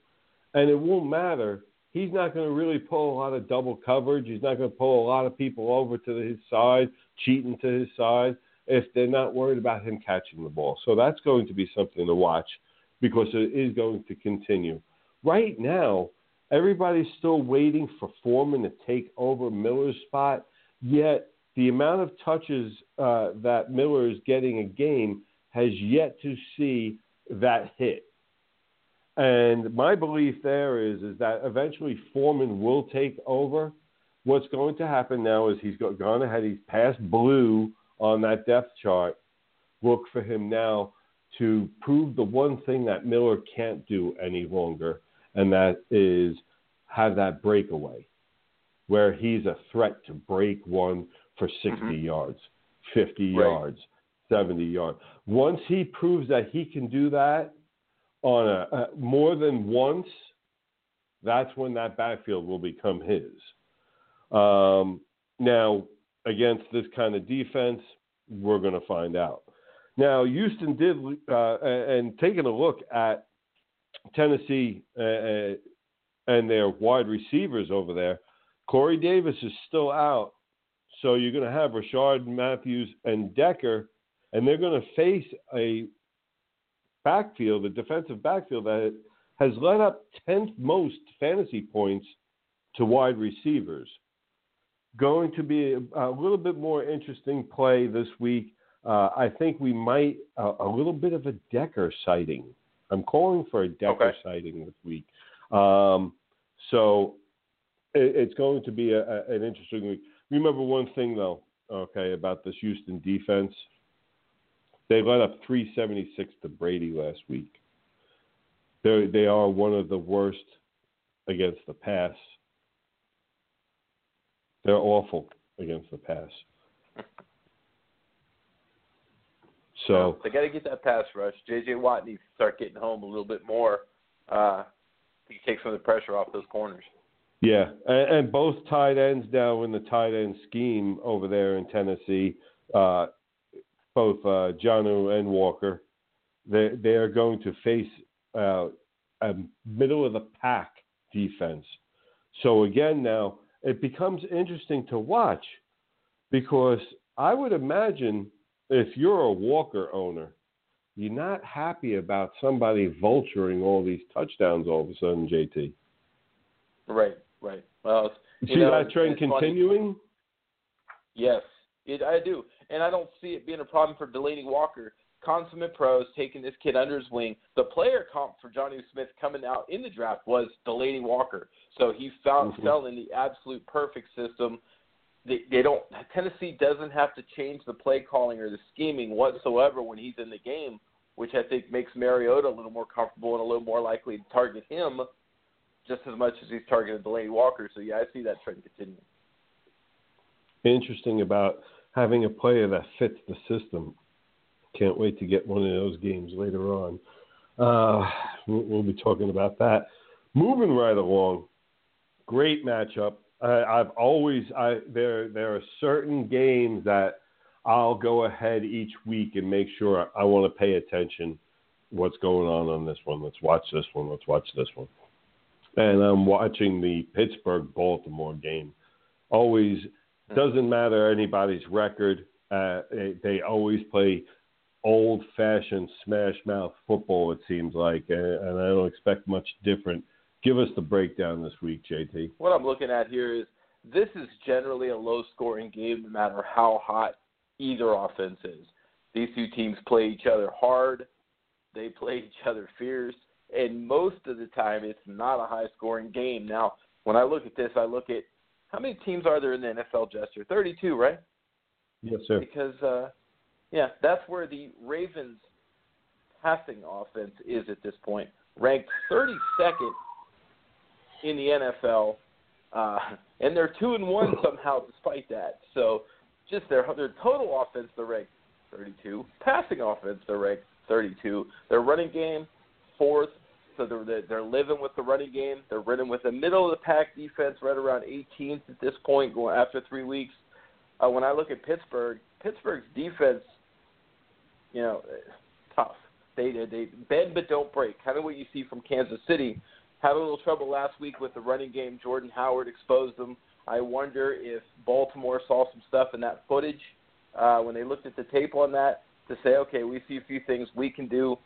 and it won't matter. He's not going to really pull a lot of double coverage. He's not going to pull a lot of people over to his side, cheating to his side, if they're not worried about him catching the ball. So that's going to be something to watch because it is going to continue. Right now, everybody's still waiting for Foreman to take over Miller's spot, yet the amount of touches uh, that Miller is getting a game has yet to see that hit. And my belief there is is that eventually Foreman will take over. What's going to happen now is he's gone ahead, he's passed blue on that depth chart. Look for him now to prove the one thing that Miller can't do any longer, and that is have that breakaway where he's a threat to break one for 60 Mm-hmm. yards, 50 Right. yards, 70 yards. Once he proves that he can do that on a, more than once, that's when that backfield will become his. Um, now, against this kind of defense, we're going to find out. Now, Houston did, uh, and taking a look at Tennessee uh, and their wide receivers over there, Corey Davis is still out. So you're going to have Rishard Matthews and Decker, and they're going to face a backfield, a defensive backfield that has led up 10th most fantasy points to wide receivers. Going to be a, a little bit more interesting play this week. Uh, I think we might uh, a little bit of a Decker sighting. I'm calling for a Decker Okay. sighting this week. Um, so it, it's going to be a, a, an interesting week. Remember one thing though, okay, about this Houston defense. They let up 376 to Brady last week. They they are one of the worst against the pass. They're awful against the pass. So they got to get that pass rush. J.J. Watt needs to start getting home a little bit more. Uh, he takes some of the pressure off those corners. Yeah, and, and both tight ends now in the tight end scheme over there in Tennessee, uh, both uh, Jonnu and Walker, they they are going to face uh, a middle of the pack defense. So again, now it becomes interesting to watch because I would imagine if you're a Walker owner, you're not happy about somebody vulturing all these touchdowns all of a sudden, JT. Right, right. Well, You see know, that trend it's funny. continuing? Yes, it, I do, and I don't see it being a problem for Delanie Walker. Consummate pros taking this kid under his wing. The player comp for Jonnu Smith coming out in the draft was Delanie Walker, so he found Mhm. fell in the absolute perfect system. They, they don't. Tennessee doesn't have to change the play calling or the scheming whatsoever when he's in the game, which I think makes Mariota a little more comfortable and a little more likely to target him just as much as he's targeted Delanie Walker. So yeah, I see that trend continuing. Interesting about having a player that fits the system. Can't wait to get one of those games later on. Uh, we'll, be talking about that. Moving right along, great matchup. I, I've always I there there are certain games that I'll go ahead each week and make sure I want to pay attention. What's going on on this one? Let's watch this one. Let's watch this one. And I'm watching the Pittsburgh Baltimore game. Always doesn't matter anybody's record. Uh, they, they always play old fashioned smash mouth football, it seems like, and, and I don't expect much different. Give us the breakdown this week, JT. what I'm looking at here is this is generally a low scoring game no matter how hot either offense is. These two teams play each other hard, they play each other fierce, and most of the time it's not a high scoring game. Now, when I look at this, I look at how many teams are there in the NFL, Jester? 32, right? Yes, sir. Because, uh, yeah, that's where the Ravens' passing offense is at this point, ranked 32nd in the NFL, uh, and they're two and one somehow despite that. So, just their their total offense, they're ranked 32. Passing offense, they're ranked 32. Their running game, fourth. So they're they're- living with the running game. They're running with a middle of the pack defense, right around 18th at this point, going after three weeks. Uh, when I look at Pittsburgh, Pittsburgh's defense, you know, tough. They they, they bend but don't break. Kind of what you see from Kansas City. Had a little trouble last week with the running game. Jordan Howard exposed them. I wonder if Baltimore saw some stuff in that footage uh, when they looked at the tape on that to say, okay, we see a few things we can do.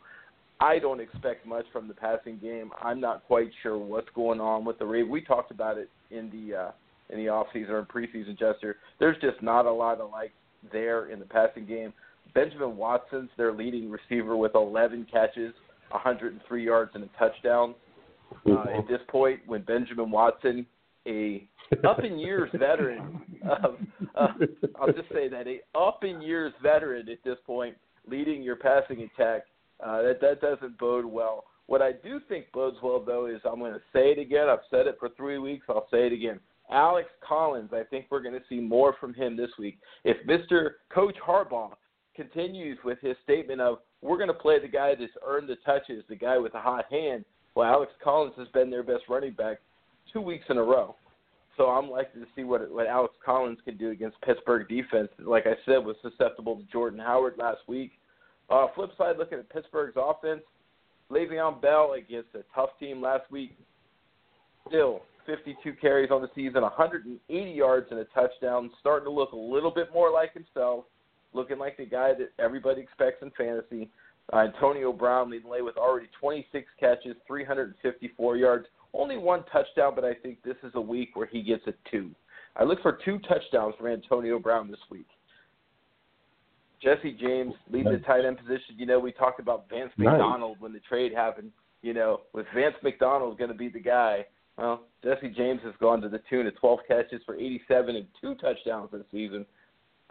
I don't expect much from the passing game. I'm not quite sure what's going on with the Ravens. We talked about it in the uh, in the off season or preseason, Jester. There's just not a lot of like there in the passing game. Benjamin Watson's their leading receiver with 11 catches, 103 yards, and a touchdown. Uh, at this point, when Benjamin Watson, a up in years veteran of, uh, I'll just say that a up in years veteran at this point, leading your passing attack, uh, that that doesn't bode well. What I do think bodes well though is I'm going to say it again. I've said it for three weeks. I'll say it again. Alex Collins, I think we're going to see more from him this week. If Mr. Coach Harbaugh continues with his statement of we're going to play the guy that's earned the touches, the guy with a hot hand, well, Alex Collins has been their best running back two weeks in a row. So I'm likely to see what what Alex Collins can do against Pittsburgh defense. Like I said, was susceptible to Jordan Howard last week. Uh, flip side, looking at Pittsburgh's offense, Le'Veon Bell against a tough team last week. Still, 52 carries on the season, 180 yards and a touchdown. Starting to look a little bit more like himself, looking like the guy that everybody expects in fantasy. Uh, Antonio Brown leading the way with already 26 catches, 354 yards, only one touchdown, but I think this is a week where he gets a two. I look for two touchdowns from Antonio Brown this week. Jesse James leading the tight end position. You know, we talked about Vance Nice. McDonald when the trade happened. You know, with Vance McDonald going to be the guy. Well, Jesse James has gone to the tune of 12 catches for 87 and two touchdowns this season.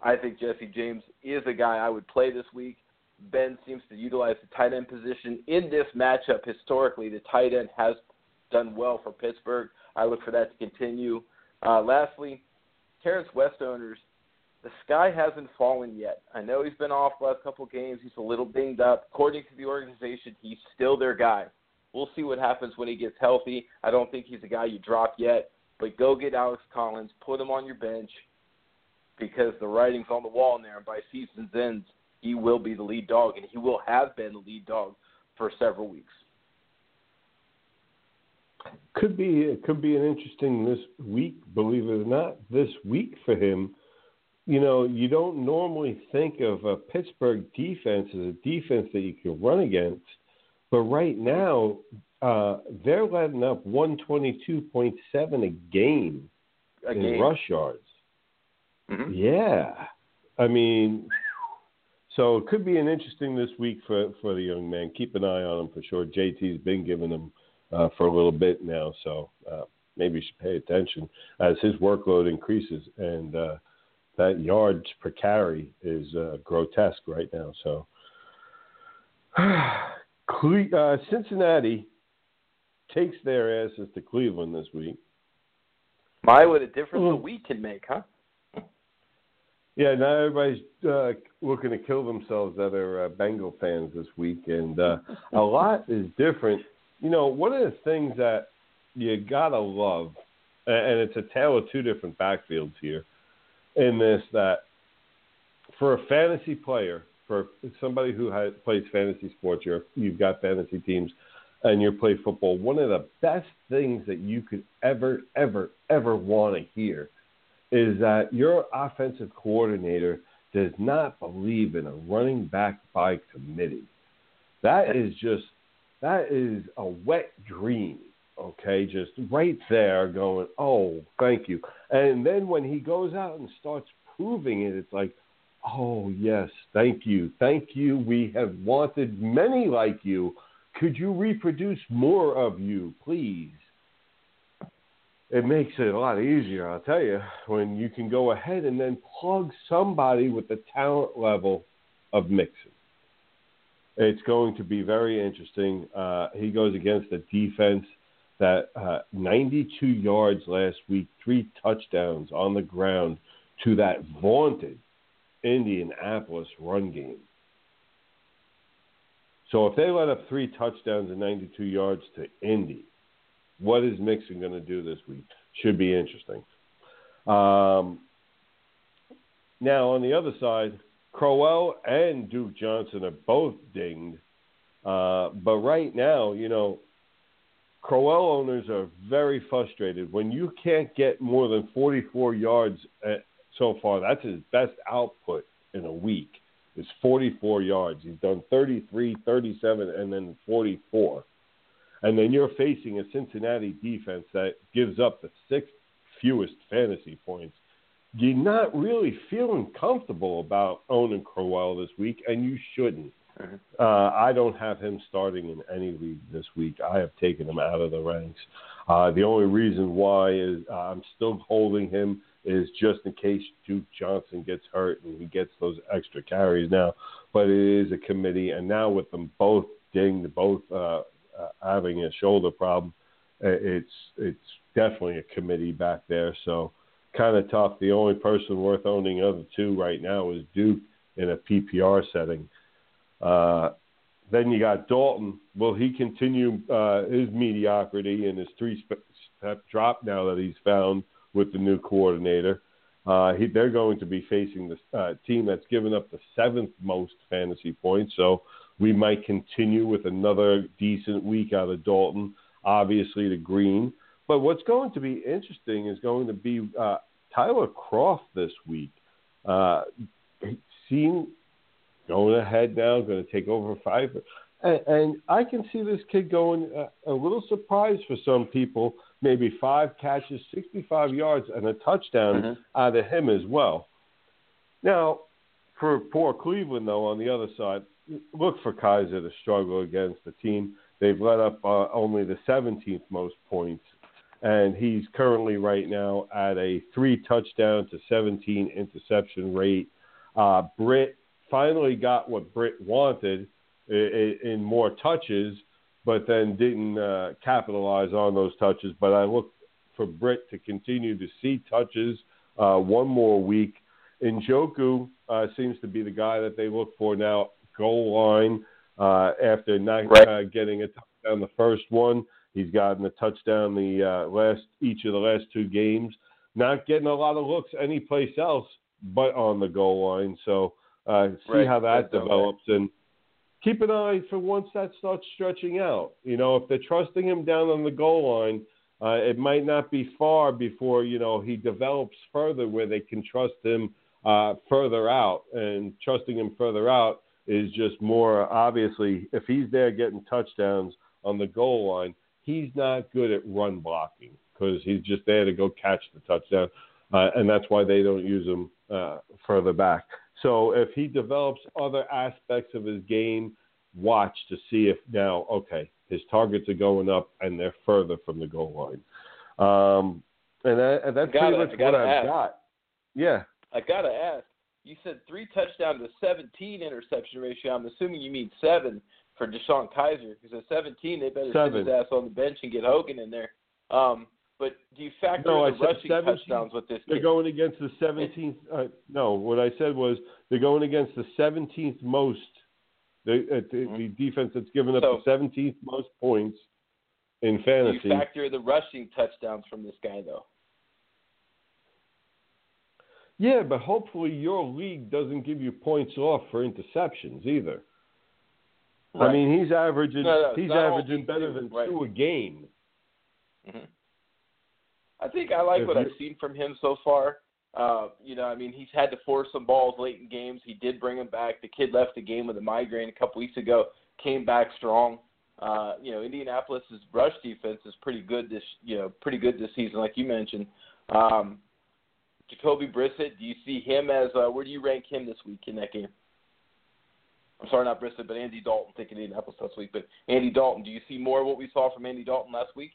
I think Jesse James is a guy I would play this week. Ben seems to utilize the tight end position in this matchup. Historically, the tight end has done well for Pittsburgh. I look for that to continue. Uh, lastly, Terrance West owners, the sky hasn't fallen yet. I know he's been off the last couple games. He's a little dinged up. According to the organization, he's still their guy. We'll see what happens when he gets healthy. I don't think he's a guy you drop yet, but go get Alex Collins, put him on your bench because the writing's on the wall in there. And by season's end, he will be the lead dog, and he will have been the lead dog for several weeks. Could be it could be an interesting this week, believe it or not, this week for him. You know, you don't normally think of a Pittsburgh defense as a defense that you can run against, but right now uh, they're letting up 122.7 a game A in game. rush yards. Mhm. Yeah, I mean, so it could be an interesting this week for for the young man. Keep an eye on him for sure. JT's been giving him uh, for a little bit now, so uh, maybe you should pay attention as his workload increases and uh, that yards per carry is uh, grotesque right now. So, Cle- uh, Cincinnati takes their asses to Cleveland this week. My, what a difference a Mhm. week can make, huh? Yeah, now everybody's uh, looking to kill themselves that are uh, Bengal fans this week, and uh, a lot is different. You know, one of the things that you gotta love, and it's a tale of two different backfields here, in this that for a fantasy player, for somebody who has, plays fantasy sports, you're, you've got fantasy teams, and you play football. One of the best things that you could ever, ever, ever want to hear is that your offensive coordinator does not believe in a running back by committee. That is just that is a wet dream. Okay, just right there going, oh, thank you. And then when he goes out and starts proving it, it's like, oh, yes, thank you. Thank you. We have wanted many like you. Could you reproduce more of you, please? it makes it a lot easier, I'll tell you, when you can go ahead and then plug somebody with the talent level of Mixon. It's going to be very interesting. Uh, he goes against the defense that uh, 92 yards last week, three touchdowns on the ground to that vaunted Indianapolis run game. So if they let up three touchdowns and 92 yards to Indy, what is Mixon going to do this week? Should be interesting. Um, now, on the other side, Crowell and Duke Johnson are both dinged. Uh, but right now, you know, Crowell owners are very frustrated. When you can't get more than 44 yards at, so far, that's his best output in a week, is 44 yards. He's done 33, 37, and then 44. And then you're facing a Cincinnati defense that gives up the sixth fewest fantasy points you're not really feeling comfortable about owning Crowell this week, and you shouldn't. Uh, I don't have him starting in any league this week. I have taken him out of the ranks. Uh, the only reason why is uh, I'm still holding him is just in case Duke Johnson gets hurt and he gets those extra carries now. But it is a committee, and now with them both dinged, both uh, uh, having a shoulder problem, uh, it's it's definitely a committee back there. So kind of tough. The only person worth owning of the two right now is Duke in a PPR setting. Uh, then you got Dalton. Will he continue uh, his mediocrity and his three-step drop now that he's found with the new coordinator? Uh, he, they're going to be facing the uh, team that's given up the seventh most fantasy points. So we might continue with another decent week out of Dalton. Obviously, the green. But what's going to be interesting is going to be uh, Tyler Kroft this week. Uh, seeing going ahead now, going to take over five. And, and I can see this kid going a, a little surprised for some people. Maybe five catches, 65 yards, and a touchdown Mm-hmm. out of him as well. Now, for poor Cleveland, though, on the other side, look for Kizer to struggle against the team. They've let up uh, only the 17th most points, and he's currently right now at a three touchdown to 17 interception rate. Uh, Britt finally got what Britt wanted in, in more touches, but then didn't uh, capitalize on those touches. But I look for Britt to continue to see touches uh, one more week. Njoku uh, seems to be the guy that they look for now. Goal line uh, after not Right. uh, getting a touchdown the first one, he's gotten a touchdown the uh, last each of the last two games. Not getting a lot of looks anyplace else but on the goal line. So uh, see Right. how that That's okay. develops and keep an eye for once that starts stretching out. You know, if they're trusting him down on the goal line, uh, it might not be far before you know he develops further where they can trust him uh, further out. And trusting him further out is just more obviously if he's there getting touchdowns on the goal line, he's not good at run blocking because he's just there to go catch the touchdown, uh, and that's why they don't use him uh, further back. So if he develops other aspects of his game, watch to see if now, okay, his targets are going up and they're further from the goal line. Um, and, that, and that's Gotta- pretty much what I've ask. got. Yeah. I gotta ask. You said three touchdown to 17 interception ratio. I'm assuming you mean seven for DeShone Kizer because at 17 they better Seven. sit his ass on the bench and get Hogan in there. Um, but do you factor No, in the rushing 17. touchdowns with this They're kid? going against the 17th. Uh, no, what I said was they're going against the 17th most. The, uh, the, the defense that's given up Mm-hmm. So- the 17th most points in Do fantasy. you factor the rushing touchdowns from this guy though? Yeah, but hopefully your league doesn't give you points off for interceptions either. I mean, he's averaging No, no, he's averaging better than right. two a game. Mhm. I think I like what I've seen from him so far. Uh, you know, I mean, he's had to force some balls late in games. He did bring him back. The kid left the game with a migraine a couple weeks ago. Came back strong. Uh, you know, Indianapolis's rush defense is pretty good this, you know, pretty good this season, like you mentioned. Um, Jacoby Brissett, do you see him as uh, where do you rank him this week in that game? I'm sorry, not Brissett, but Andy Dalton. Thinking Indianapolis last week, but Andy Dalton. Do you see more of what we saw from Andy Dalton last week?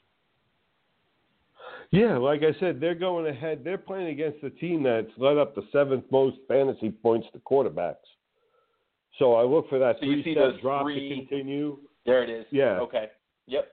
Yeah, like I said, they're going ahead. They're playing against the team that's led up the seventh most fantasy points to quarterbacks. So I look for that So three-step drop three- to continue. There it is. Yeah. Okay. Yep.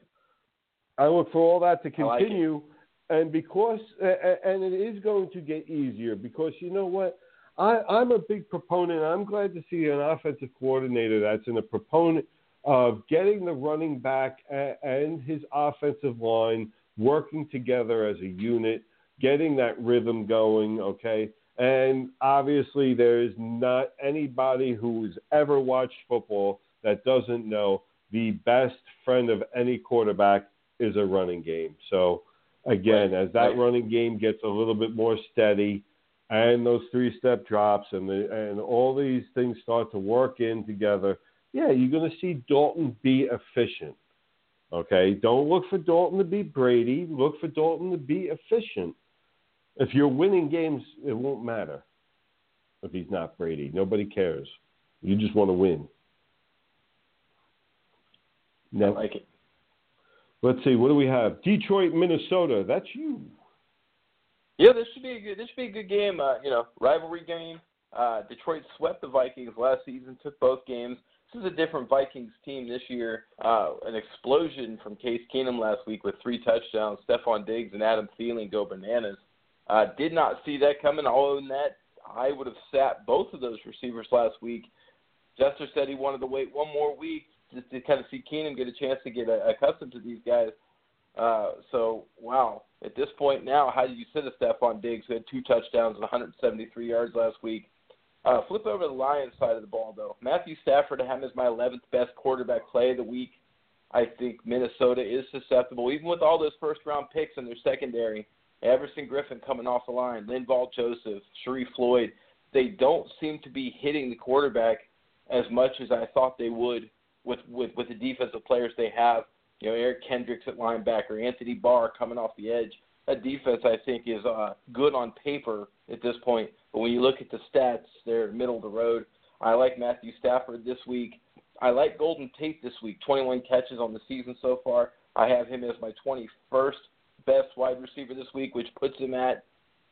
I look for all that to I like continue, and because and it is going to get easier because you know what, I, I'm a big proponent. I'm glad to see an offensive coordinator that's in a proponent of getting the running back and his offensive line working together as a unit, getting that rhythm going. Okay. And obviously, there is not anybody who's ever watched football that doesn't know the best friend of any quarterback is a running game. So again, Right, as that right. running game gets a little bit more steady, and those three-step drops and the, and all these things start to work in together, yeah, you're going to see Dalton be efficient. Okay, don't look for Dalton to be Brady. Look for Dalton to be efficient. If you're winning games, it won't matter if he's not Brady. Nobody cares. You just want to win. I like it. let's see. What do we have? Detroit, Minnesota. That's you. Yeah, this should be a good. This should be a good game. Uh, you know, rivalry game. Uh, Detroit swept the Vikings last season, took both games. This is a different Vikings team this year. Uh, an explosion from Case Keenum last week with three touchdowns. Stefon Diggs and Adam Thielen go bananas. Uh, did not see that coming. I'll own that. I would have sat both of those receivers last week. Jester said he wanted to wait one more week just to kind of see Keenum get a chance to get uh, accustomed to these guys. Uh, so, wow. At this point now, how do you sit a Stefon Diggs who had two touchdowns and 173 yards last week? Uh, flip over to the Lions side of the ball, though. Matthew Stafford, have him as my 11th best quarterback play of the week. I think Minnesota is susceptible, even with all those first round picks in their secondary. Everson Griffen coming off the line, Linval Joseph, Sharrif Floyd. They don't seem to be hitting the quarterback as much as I thought they would with, with, with the defensive players they have. You know, Eric Kendricks at linebacker, Anthony Barr coming off the edge. That defense, I think, is uh, good on paper at this point. But when you look at the stats, they're middle of the road. I like Matthew Stafford this week. I like Golden Tate this week. 21 catches on the season so far. I have him as my 21st best wide receiver this week, which puts him at,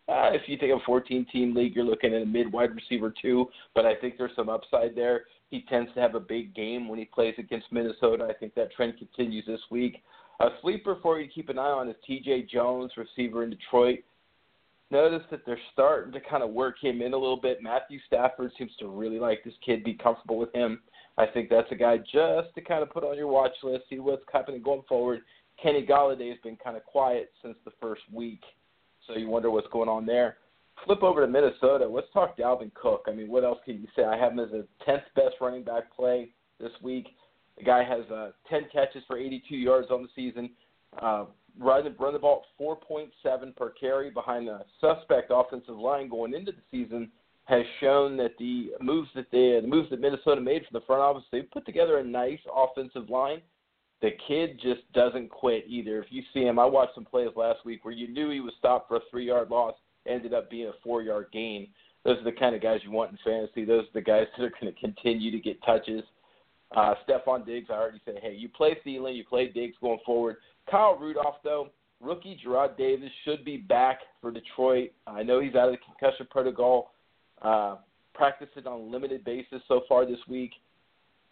uh, if you take a 14 team league, you're looking at a mid wide receiver too. But I think there's some upside there. He tends to have a big game when he plays against Minnesota. I think that trend continues this week. A sleeper for you to keep an eye on is TJ Jones, receiver in Detroit. Notice that they're starting to kind of work him in a little bit. Matthew Stafford seems to really like this kid, be comfortable with him. I think that's a guy just to kind of put on your watch list, see what's happening going forward. Kenny Golladay has been kind of quiet since the first week, so you wonder what's going on there. Flip over to Minnesota. Let's talk Dalvin Cook. I mean, what else can you say? I have him as a 10th best running back play this week. The guy has uh, 10 catches for 82 yards on the season. Uh, run, run the ball 4.7 per carry behind the suspect offensive line going into the season has shown that the moves that they, the moves that Minnesota made from the front office, they put together a nice offensive line. The kid just doesn't quit either. If you see him, I watched some plays last week where you knew he was stopped for a three-yard loss, ended up being a four-yard gain. Those are the kind of guys you want in fantasy. Those are the guys that are going to continue to get touches. Uh, Stefon Diggs, I already said, hey, you play Thielen, you play Diggs going forward. Kyle Rudolph, though, rookie Jarrad Davis should be back for Detroit. I know he's out of the concussion protocol, uh, practicing on a limited basis so far this week.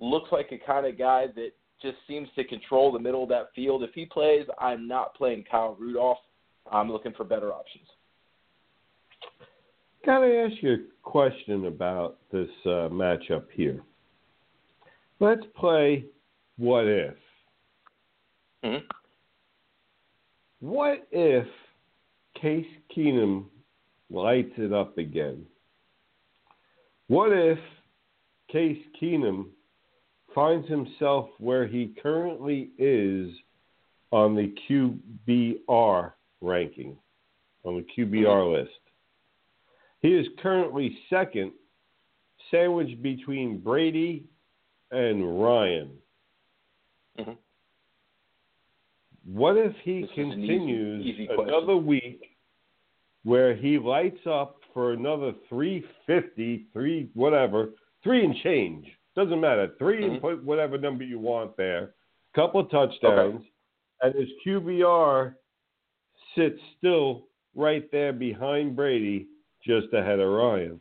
Looks like a kind of guy that just seems to control the middle of that field. If he plays, I'm not playing Kyle Rudolph. I'm looking for better options. Got to ask you a question about this uh, matchup here. Let's play what if. Mhm. What if Case Keenum lights it up again? What if Case Keenum finds himself where he currently is on the QBR ranking, on the QBR list? He is currently second, sandwiched between Brady and Ryan. Mhm. What if he This is an easy- continues easy another week where he lights up for another 350, three whatever, three and change? Doesn't matter. 3 and Mhm. put whatever number you want there. Couple touchdowns, and his QBR sits still right there behind Brady, just ahead of Ryan.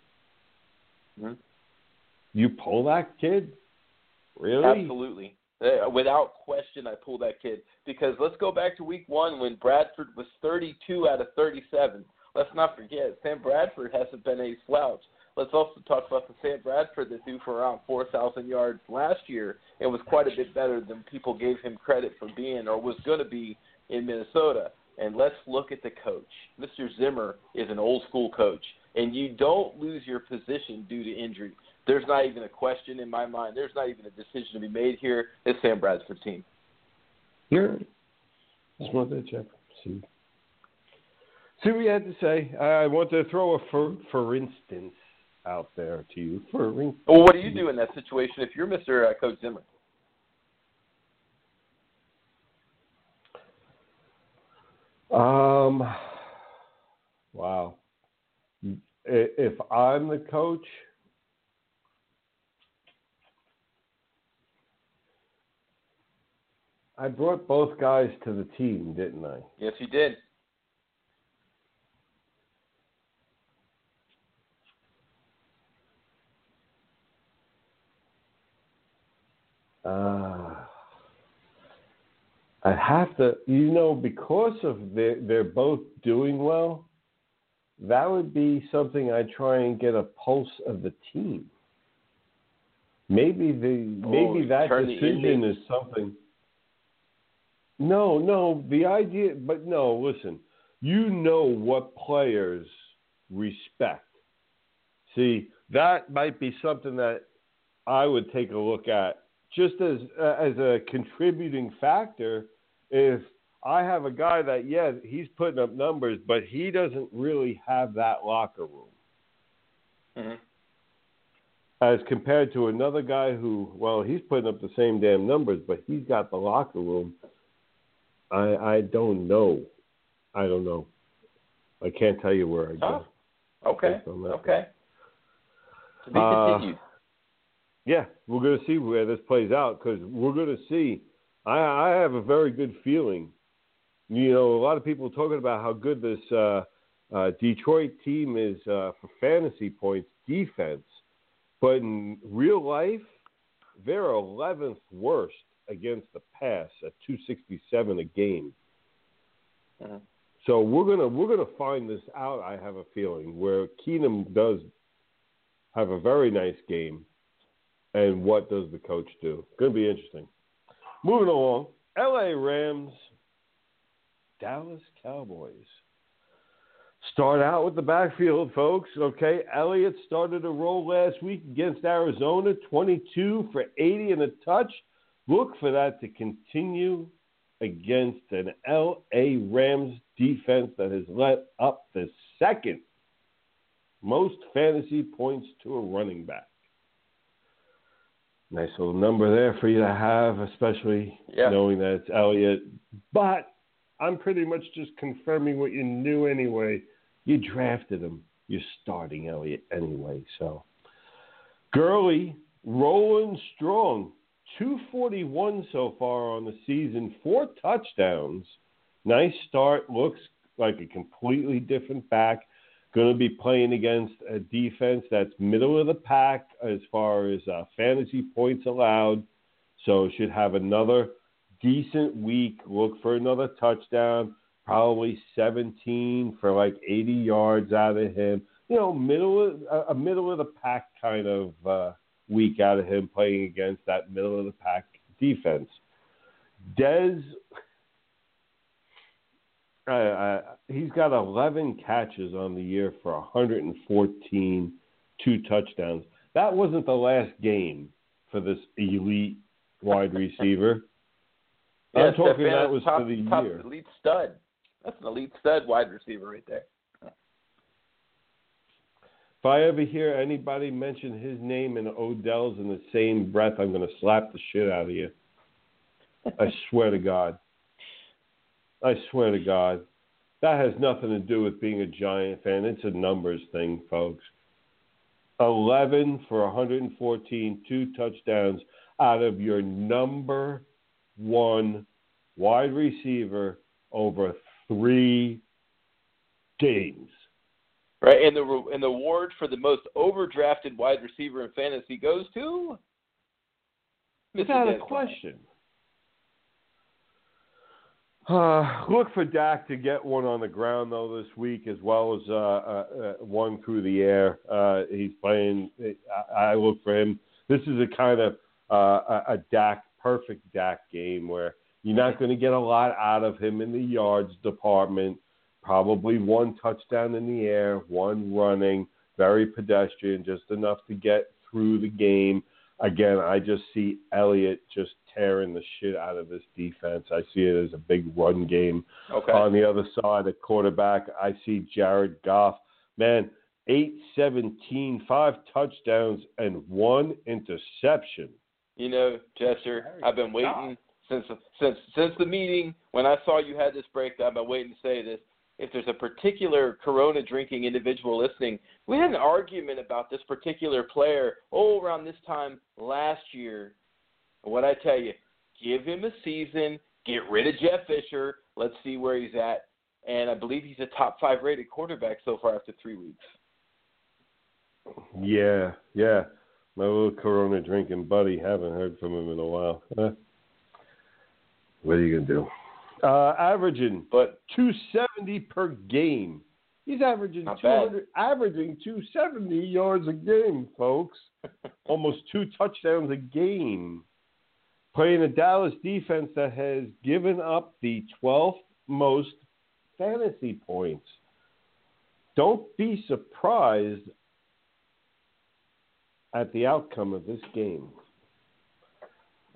Mhm. You pull that kid? Really? Absolutely. Uh, without question, I pull that kid because let's go back to week one when Bradford was 32 out of 37. Let's not forget, Sam Bradford hasn't been a slouch. Let's also talk about the Sam Bradford that threw for around 4,000 yards last year and was quite a bit better than people gave him credit for being or was going to be in Minnesota. And let's look at the coach. Mr. Zimmer is an old school coach, and you don't lose your position due to injury. There's not even a question in my mind. There's not even a decision to be made here. It's Sam Bradford's team. Yeah. Just wanted to check. See. See what you had to say. I want to throw a for for instance out there to you. For in- Well, what do you do in that situation if you're Mr. Uh, coach Zimmer? Um, Wow. If I'm the coach, I brought both guys to the team, didn't I? Yes, you did. Uh, I have to, you know, because of they're, they're both doing well, that would be something I try and get a pulse of the team. Maybe the Oh, maybe that turn the decision ending. is something. No, no, the idea, but no, listen, you know what players respect. See, that might be something that I would take a look at just as uh, as a contributing factor. If I have a guy that yeah, he's putting up numbers, but he doesn't really have that locker room hmm as compared to another guy who, well, he's putting up the same damn numbers, but he's got the locker room. I I don't know. I don't know. I can't tell you where I go. Oh, okay. Based on that. Okay. To be Uh, continued. Yeah, we're going to see where this plays out because we're going to see. I, I have a very good feeling. You know, a lot of people talking about how good this uh, uh, Detroit team is uh, for fantasy points defense, but in real life, they're 11th worst against the pass at 267 a game. Mhm. So we're gonna we're gonna find this out. I have a feeling where Keenum does have a very nice game, and what does the coach do? Going to be interesting. Moving along, L.A. Rams, Dallas Cowboys. Start out with the backfield, folks. Okay, Elliott started a roll last week against Arizona, 22 for 80 and a touch. Look for that to continue against an L.A. Rams defense that has let up the second most fantasy points to a running back. Nice little number there for you to have, especially Yeah. knowing that it's Elliott. But I'm pretty much just confirming what you knew anyway. You drafted him. You're starting Elliott anyway. So, Gurley rolling strong. 241 so far on the season, four touchdowns. Nice start. Looks like a completely different back. Going to be playing against a defense that's middle of the pack as far as uh, fantasy points allowed. So should have another decent week. Look for another touchdown. Probably 17 for like 80 yards out of him. You know, middle of, a- a middle of the pack kind of uh, week out of him playing against that middle of the pack defense. Dez, uh, uh, he's got 11 catches on the year for 114, two touchdowns. That wasn't the last game for this elite wide receiver. I'm talking that was top, for the top year. elite stud. That's an elite stud wide receiver right there. If I ever hear anybody mention his name and Odell's in the same breath, I'm going to slap the shit out of you. I swear to God. I swear to God. That has nothing to do with being a Giant fan. It's a numbers thing, folks. 11 for 114, two touchdowns out of your number one wide receiver over three games. Right, and the and the award for the most overdrafted wide receiver in fantasy goes to. Without a question. Uh, look for Dak to get one on the ground though this week, as well as uh, uh, uh, one through the air. Uh, he's playing. I, I look for him. This is a kind of uh, a, a Dak perfect Dak game where you're not going to get a lot out of him in the yards department. Probably one touchdown in the air, one running, very pedestrian, just enough to get through the game. Again, I just see Elliott just tearing the shit out of this defense. I see it as a big run game. Okay. On the other side, at quarterback, I see Jared Goff. Man, 8 17, five touchdowns, and one interception. You know, Jester, I've been waiting since since since the meeting when I saw you had this break. I've been waiting to say this. If there's a particular Corona drinking individual listening, we had an argument about this particular player oh around this time last year. What I tell you, give him a season, get rid of Jeff Fisher, let's see where he's at. And I believe he's a top five rated quarterback so far after three weeks. Yeah, yeah. My little Corona drinking buddy. Haven't heard from him in a while. Huh? What are you gonna do? Uh, averaging But 270 per game. He's averaging Not bad. 200, averaging 270 yards a game, folks. Almost two touchdowns a game. Playing a Dallas defense that has given up the 12th most fantasy points. Don't be surprised at the outcome of this game.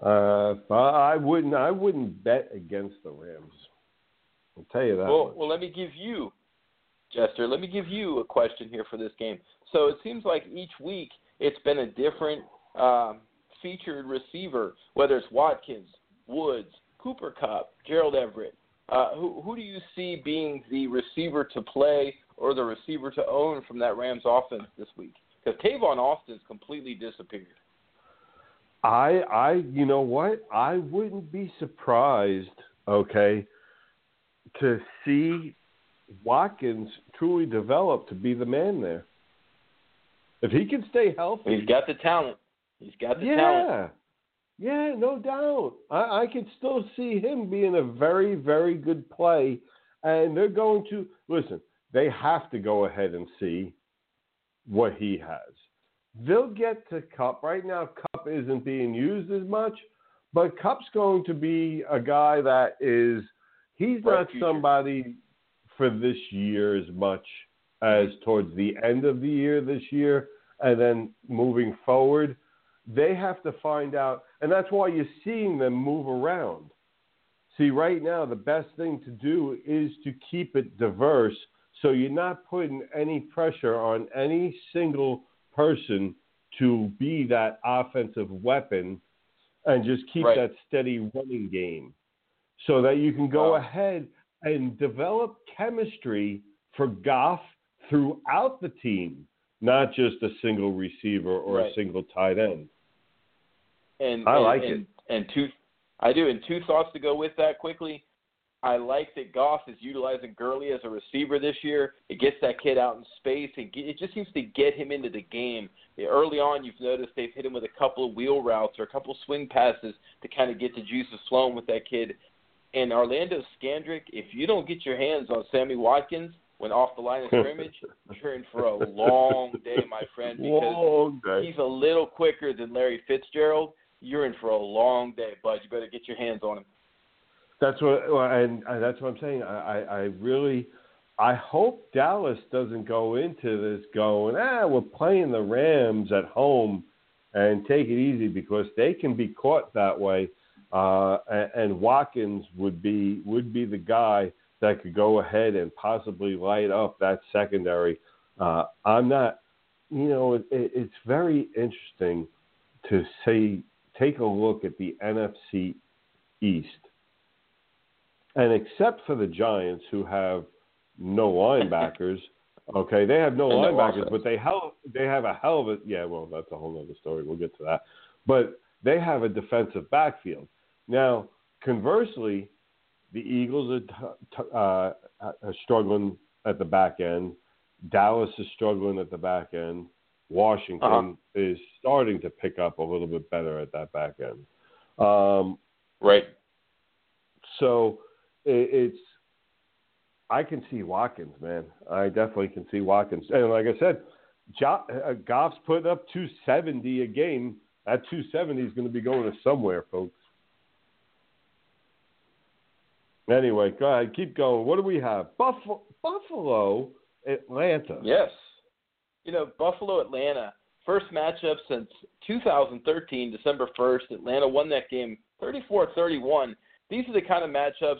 Uh, I wouldn't. I wouldn't bet against the Rams. I'll tell you that. Well, much. well, let me give you, Jester. Let me give you a question here for this game. So it seems like each week it's been a different um, featured receiver, whether it's Watkins, Woods, Cooper Kupp, Gerald Everett. Uh, who who do you see being the receiver to play or the receiver to own from that Rams offense this week? Because Tavon Austin's completely disappeared. I, I, you know what? I wouldn't be surprised. Okay, to see Watkins truly develop to be the man there. If he can stay healthy, He's got the talent. He's got the yeah, talent. yeah, Yeah, no doubt. I, I can still see him being a very, very good play. And they're going to listen. They have to go ahead and see what he has. They'll get to Kupp right now. Kupp isn't being used as much, but Kupp's going to be a guy that is. He's not somebody for this year as much as towards the end of the year this year, and then moving forward, they have to find out, and that's why you're seeing them move around. See, right now, the best thing to do is to keep it diverse so you're not putting any pressure on any single person to be that offensive weapon and just keep Right. that steady running game so that you can go Wow. ahead and develop chemistry for Goff throughout the team, not just a single receiver or Right. a single tight end. And I and, like and, And two, I do. And two thoughts to go with that quickly. I like that Goff is utilizing Gurley as a receiver this year. It gets that kid out in space. It, it just seems to get him into the game. Early on, you've noticed they've hit him with a couple of wheel routes or a couple of swing passes to kind of get the juices flowing with that kid. And Orlando Scandrick, if you don't get your hands on Sammy Watkins when off the line of scrimmage, you're in for a long day, my friend, because Long day. he's a little quicker than Larry Fitzgerald. You're in for a long day, bud. You better get your hands on him. That's what, and, that's what I'm saying. I, I, I really, I hope Dallas doesn't go into this going, ah, we're playing the Rams at home, and take it easy because they can be caught that way. Uh, and, and Watkins would be would be the guy that could go ahead and possibly light up that secondary. Uh, I'm not, you know, it, it, it's very interesting to say take a look at the NFC East. And except for the Giants, who have no linebackers, okay, they have no And linebackers, but they hell they have a hell of a yeah. Well, that's a whole other story. We'll get to that. But they have a defensive backfield. Now, conversely, the Eagles are, t- t- uh, are struggling at the back end. Dallas is struggling at the back end. Washington Uh-huh. is starting to pick up a little bit better at that back end. Um, Right. so it's I can see Watkins, man. I definitely can see Watkins. And like I said, jo- uh, Goff's putting up 270 a game. That 270 is going to be going to somewhere, folks. Anyway, go ahead, keep going. What do we have? Buffalo, Buffalo, Atlanta. Yes. You know, Buffalo Atlanta, first matchup since 2013, December 1st. Atlanta won that game 34-31. These are the kind of matchups.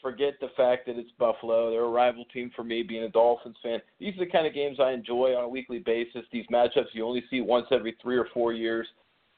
Forget the fact that it's Buffalo. They're a rival team for me, being a Dolphins fan. These are the kind of games I enjoy on a weekly basis. These matchups you only see once every three or four years.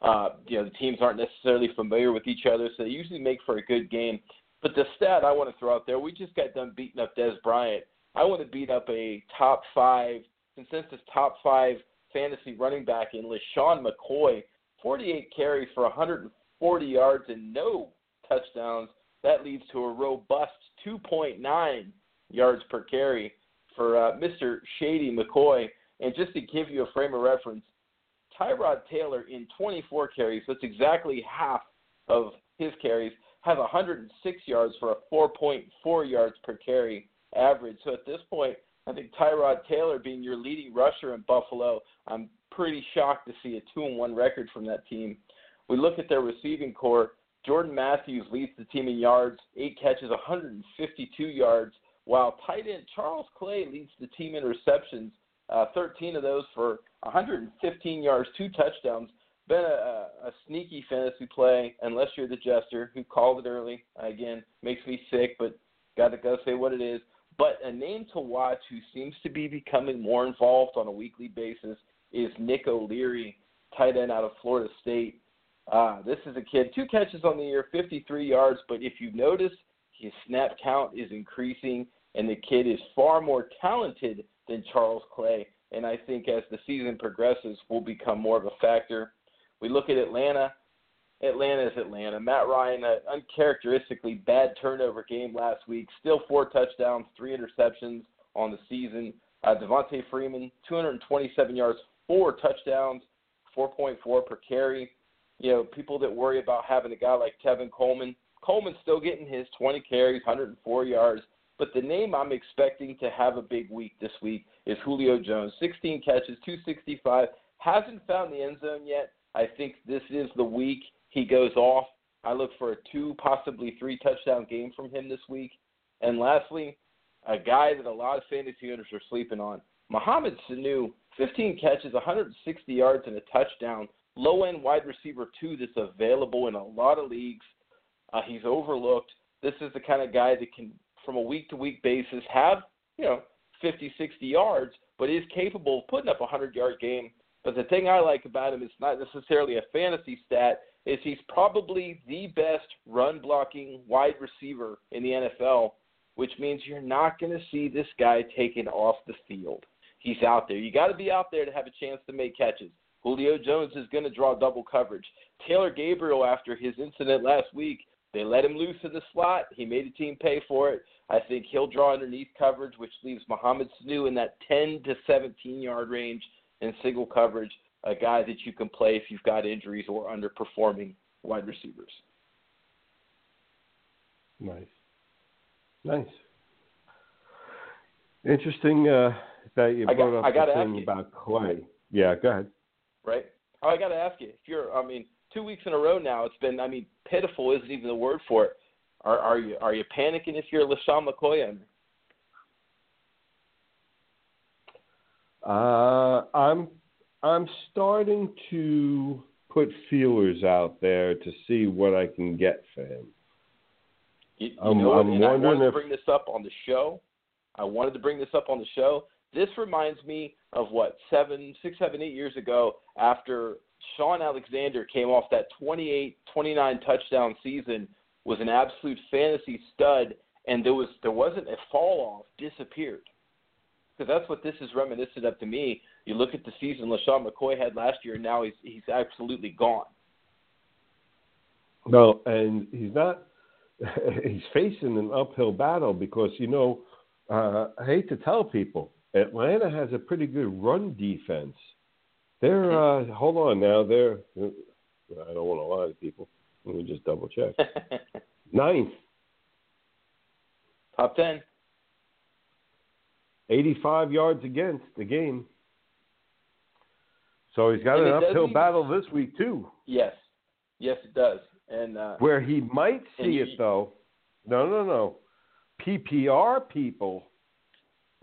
Uh, you know, the teams aren't necessarily familiar with each other, so they usually make for a good game. But the stat I want to throw out there, we just got done beating up Dez Bryant. I want to beat up a top five consensus top five fantasy running back in LeSean McCoy, 48 carries for 140 yards and no touchdowns. That leads to a robust 2.9 yards per carry for uh, Mr. Shady McCoy. And just to give you a frame of reference, Tyrod Taylor in 24 carries, that's exactly half of his carries, has 106 yards for a 4.4 yards per carry average. So at this point, I think Tyrod Taylor being your leading rusher in Buffalo, I'm pretty shocked to see a two and one record from that team. We look at their receiving corps. Jordan Matthews leads the team in yards, eight catches, 152 yards, while tight end Charles Clay leads the team in receptions, uh, 13 of those for 115 yards, two touchdowns. Been a, a sneaky fantasy play, unless you're the jester who called it early. Again, makes me sick, but got to go say what it is. But a name to watch who seems to be becoming more involved on a weekly basis is Nick O'Leary, tight end out of Florida State. Uh, this is a kid, two catches on the year, 53 yards, but if you notice, his snap count is increasing, and the kid is far more talented than Charles Clay. And I think as the season progresses, will become more of a factor. We look at Atlanta. Atlanta is Atlanta. Matt Ryan, an uncharacteristically bad turnover game last week. Still four touchdowns, three interceptions on the season. Uh, Devonta Freeman, 227 yards, four touchdowns, 4.4 per carry. You know, people that worry about having a guy like Tevin Coleman, Coleman's still getting his 20 carries, 104 yards. But the name I'm expecting to have a big week this week is Julio Jones. 16 catches, 265. Hasn't found the end zone yet. I think this is the week he goes off. I look for a two, possibly three touchdown game from him this week. And lastly, a guy that a lot of fantasy owners are sleeping on. Mohamed Sanu, 15 catches, 160 yards, and a touchdown. Low end wide receiver, two, that's available in a lot of leagues. Uh, he's overlooked. This is the kind of guy that can, from a week to week basis, have, you know, 50, 60 yards, but is capable of putting up a 100 yard game. But the thing I like about him is not necessarily a fantasy stat, is he's probably the best run blocking wide receiver in the NFL, which means you're not going to see this guy taken off the field. He's out there. You got to be out there to have a chance to make catches. Julio Jones is going to draw double coverage. Taylor Gabriel, after his incident last week, they let him loose in the slot. He made the team pay for it. I think he'll draw underneath coverage, which leaves Mohamed Sanu in that 10 to 17 yard range in single coverage a guy that you can play if you've got injuries or underperforming wide receivers. Nice. Nice. Interesting uh, that you brought got- up I the thing you. about Clay. Yeah, go ahead. Right? Oh, I got to ask you, if you're, I mean, two weeks in a row now, it's been, I mean, pitiful isn't even the word for it. Are, are you are you panicking if you're LeSean McCoy owner? Uh, I'm I'm starting to put feelers out there to see what I can get for him. You, you I'm- know? I'm and I wondering wanted to if- bring this up on the show. I wanted to bring this up on the show. This reminds me of what seven, six, seven, eight years ago after Shaun Alexander came off that 28, 29 touchdown season, was an absolute fantasy stud, and there was there wasn't a fall off, disappeared. Because that's what this is reminiscent of to me. You look at the season LeSean McCoy had last year, and now he's he's absolutely gone. No, and he's not. He's facing an uphill battle because you know, uh, I hate to tell people, Atlanta has a pretty good run defense. They're uh, hold on now. They're I don't want to lie to people. Let me just double check. Ninth, Top ten. 85 yards against the game. So he's got And an uphill battle this week too. Yes, yes, it does. And uh, Where he might see it though, no, no, no. PPR people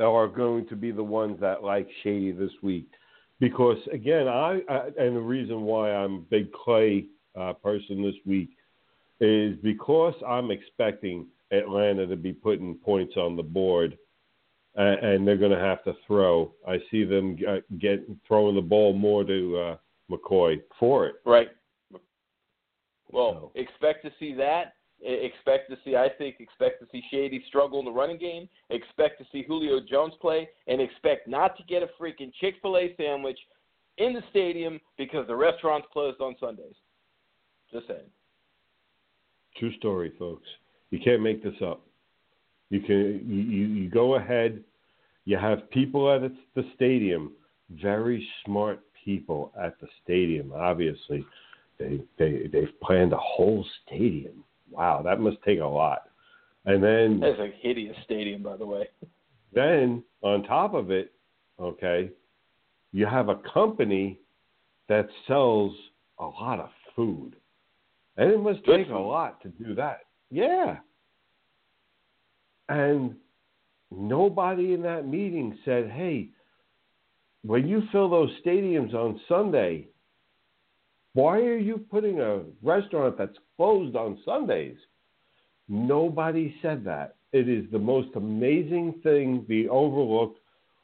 are going to be the ones that like Shady this week, because again, I, I and the reason why I'm a big Clay uh, person this week is because I'm expecting Atlanta to be putting points on the board, uh, and they're going to have to throw. I see them uh, get throwing the ball more to uh, McCoy for it. Right. Well, So- expect to see that Expect to see, I think, expect to see Shady struggle in the running game. Expect to see Julio Jones play, and expect not to get a freaking Chick Fil A sandwich in the stadium because the restaurant's closed on Sundays. Just saying. True story, folks. You can't make this up. You can you, you, go ahead. You have people at the stadium, very smart people at the stadium. Obviously, they they they've planned a whole stadium. Wow, that must take a lot. And then That's a hideous stadium, by the way. then on top of it, okay, you have a company that sells a lot of food. And it must Good take a lot to do that. Yeah. And nobody in that meeting said, hey, when you fill those stadiums on Sunday, why are you putting a restaurant that's closed on Sundays? Nobody said that. It is the most amazing thing be overlooked,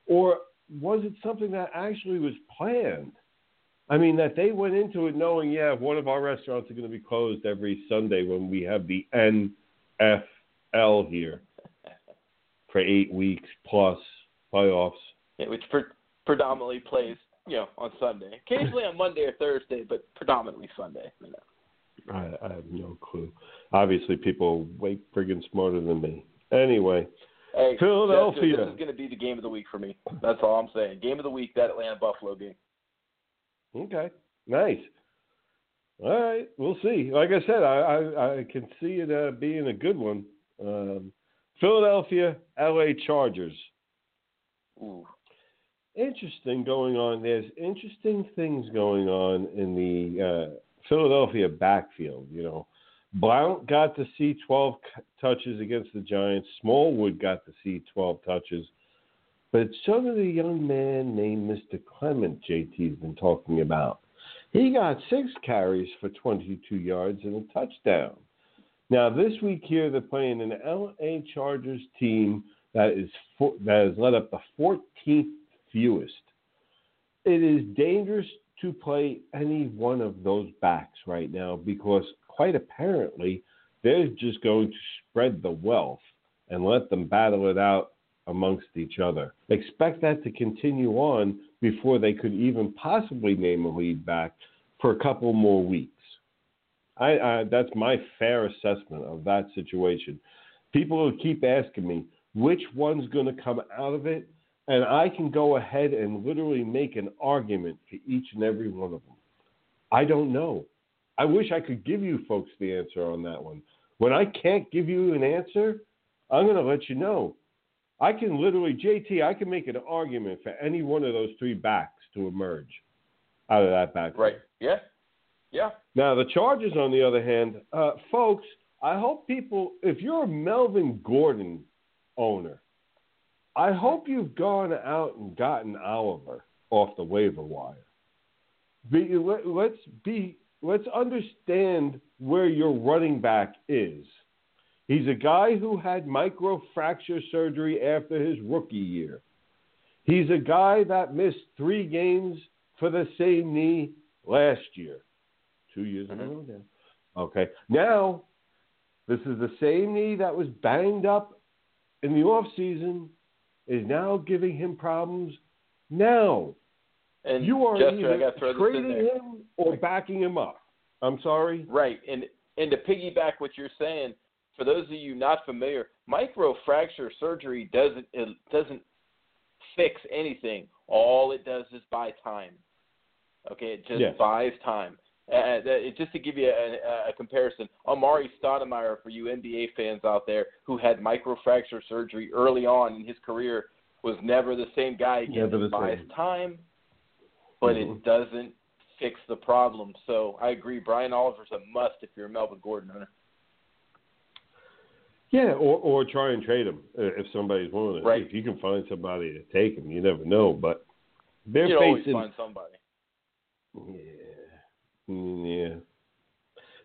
or was it something that actually was planned? I mean, that they went into it knowing, yeah, one of our restaurants are going to be closed every Sunday when we have the NFL here for eight weeks plus playoffs. Yeah, which pre- predominantly plays, you know, on Sunday. Occasionally on Monday or Thursday, but predominantly Sunday. You know. I, I have no clue. Obviously, people way friggin' smarter than me. Anyway, Hey, Philadelphia. Jessica, This is going to be the game of the week for me. That's all I'm saying. Game of the week, that Atlanta Buffalo game. Okay, nice. All right, we'll see. Like I said, I I, I can see it uh, being a good one. Um, Philadelphia, L.A. Chargers. Ooh. Interesting going on. There's interesting things going on in the uh, Philadelphia backfield. You know, Blount got to see 12 c- touches against the Giants. Smallwood got to see 12 touches. But so did a young man named Mr. Clement, JT's been talking about. He got six carries for 22 yards and a touchdown. Now, this week here, they're playing an LA Chargers team that is that has led up the 14th fewest. It is dangerous to play any one of those backs right now because, quite apparently, they're just going to spread the wealth and let them battle it out amongst each other. Expect that to continue on before they could even possibly name a lead back for a couple more weeks. I, I that's my fair assessment of that situation. People will keep asking me which one's going to come out of it, and I can go ahead and literally make an argument for each and every one of them. I don't know. I wish I could give you folks the answer on that one. When I can't give you an answer, I'm going to let you know. I can literally, JT, I can make an argument for any one of those three backs to emerge out of that back. Right. Yeah. Yeah. Now, the Chargers, on the other hand, uh, folks, I hope people, if you're a Melvin Gordon owner, I hope you've gone out and gotten Oliver off the waiver wire. Be, let, let's be, let's understand where your running back is. He's a guy who had microfracture surgery after his rookie year. He's a guy that missed three games for the same knee last year two years ago mm-hmm. now. Okay. Now, this is the same knee that was banged up in the off season is now giving him problems now. And You are Jester, either got to throw this in trading him or backing him up. I'm sorry. Right. And and to piggyback what you're saying, for those of you not familiar, microfracture surgery doesn't it doesn't fix anything. All it does is buy time. Okay, it just Yes. buys time. Uh, that- just to give you a, a comparison, Amar'e Stoudemire, for you NBA fans out there who had microfracture surgery early on in his career, was never the same guy again. Never the it buys same. time, but Mhm. it doesn't fix the problem. So I agree. Branden Oliver's a must if you're a Melvin Gordon owner. Yeah, or or try and trade him uh, if somebody's willing. to. Right. If you can find somebody to take him, you never know. But they're you always facing find somebody. Yeah, yeah.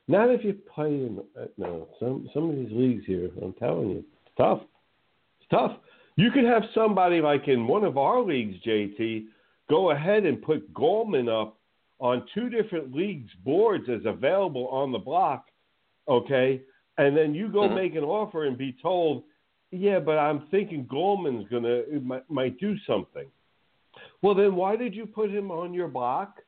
Not if you play in uh, no some some of these leagues here. I'm telling you, it's tough. It's tough. You could have somebody like in one of our leagues, JT, go ahead and put Goldman up on two different leagues boards as available on the block, okay, and then you go Mhm. make an offer and be told, yeah, but I'm thinking Goldman's gonna might, might do something. Well, then why did you put him on your block?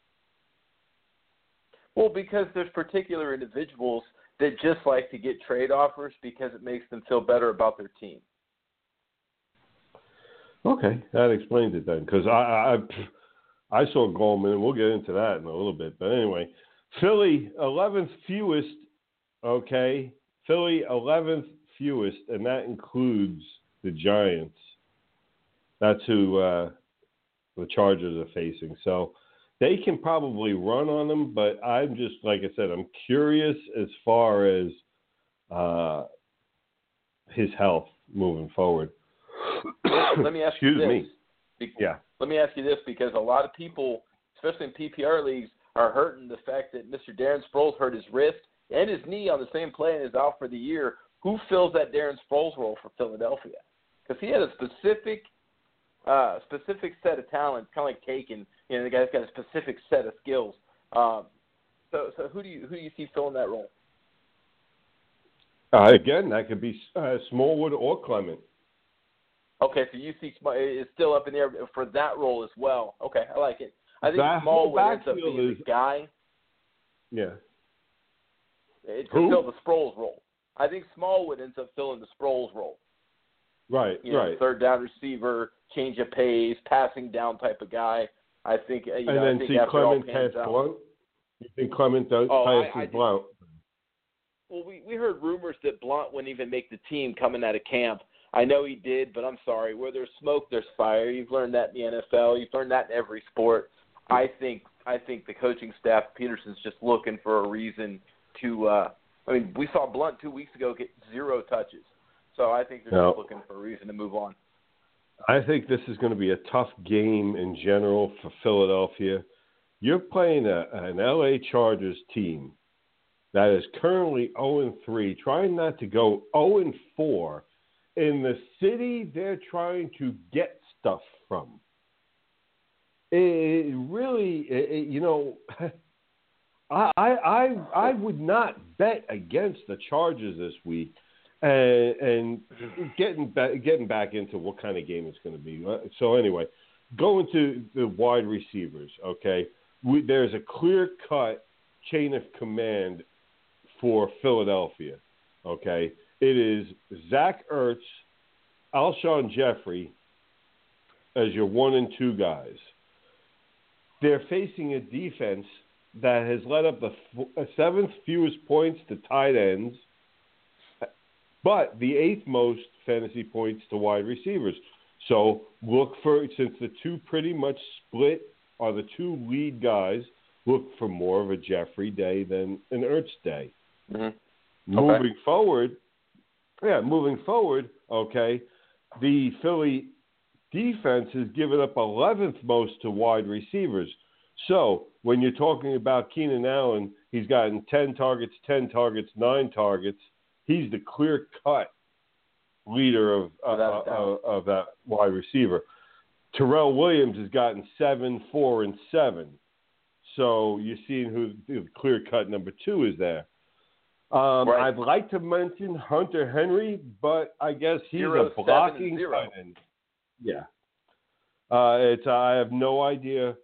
Well, because there's particular individuals that just like to get trade offers because it makes them feel better about their team. Okay, that explains it then. Because I, I I saw Goldman, and we'll get into that in a little bit. But anyway, Philly eleventh fewest. Okay, Philly eleventh fewest, and that includes the Giants. That's who uh, the Chargers are facing. So they can probably run on them, but I'm just like I said, I'm curious as far as uh, his health moving forward. Let me ask you Excuse this. me. Yeah. Let me ask you this because a lot of people, especially in PPR leagues, are hurting the fact that Mr. Darren Sproles hurt his wrist and his knee on the same play and is out for the year. Who fills that Darren Sproles role for Philadelphia? Because he had a specific, uh, specific set of talents, kind of like Taken. You know, the guy's got a specific set of skills. Um, so, so who do you who do you see filling that role? Uh, again, that could be uh, Smallwood or Clement. Okay, so you see is still up in the air for that role as well. Okay, I like it. I think That Smallwood ends up being is- the guy Yeah. to Who? fill the Sproles role. I think Smallwood ends up filling the Sproles role. Right, You know, right. third down receiver, change of pace, passing down type of guy. I think uh, you know. and I then think see Clement pass out- Blount. You think Clement does Oh, I- passes I do. Blount? Well, we we heard rumors that Blount wouldn't even make the team coming out of camp. I know he did, but I'm sorry. Where there's smoke, there's fire. You've learned that in the NFL. You've learned that in every sport. I think I think the coaching staff, Pederson's just looking for a reason to. uh I mean, we saw Blount two weeks ago get zero touches, so I think they're No. just looking for a reason to move on. I think this is going to be a tough game in general for Philadelphia. You're playing a, an LA Chargers team that is currently 0 3, trying not to go 0 4 in the city they're trying to get stuff from. It really, it, you know, I I I would not bet against the Chargers this week, and, and getting back getting back into what kind of game it's going to be. Uh, So anyway, going to the wide receivers. Okay, we, there's a clear cut chain of command for Philadelphia. Okay, it is Zach Ertz, Alshon Jeffery as your one and two guys. They're facing a defense that has led up the f- uh, seventh fewest points to tight ends, but the eighth most fantasy points to wide receivers. So look for since the two pretty much split are the two lead guys. Look for more of a Jeffery day than an Ertz day. Mm-hmm. Moving forward, yeah, moving forward, okay, the Philly defense has given up 11th most to wide receivers. So when you're talking about Keenan Allen, he's gotten 10 targets, 10 targets, 9 targets. He's the clear cut leader of, uh, of, of that wide receiver. Tyrell Williams has gotten 7, 4, and 7. So you're seeing who the clear cut number two is there. Um, Right. I'd like to mention Hunter Henry, but I guess he's Zero, a blocking tight end. Yeah. Uh, it's I have no idea.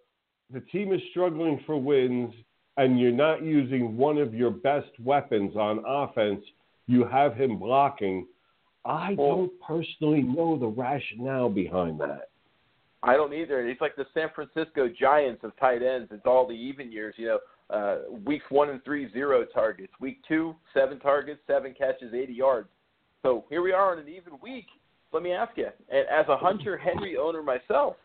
The team is struggling for wins, and you're not using one of your best weapons on offense. You have him blocking. I Well- don't personally know the rationale behind that. I don't either. It's like the San Francisco Giants of tight ends. It's all the even years. You know, uh, weeks one and three, zero targets. Week two, seven targets, seven catches, 80 yards. So here we are on an even week. Let me ask you, and as a Hunter Henry owner myself,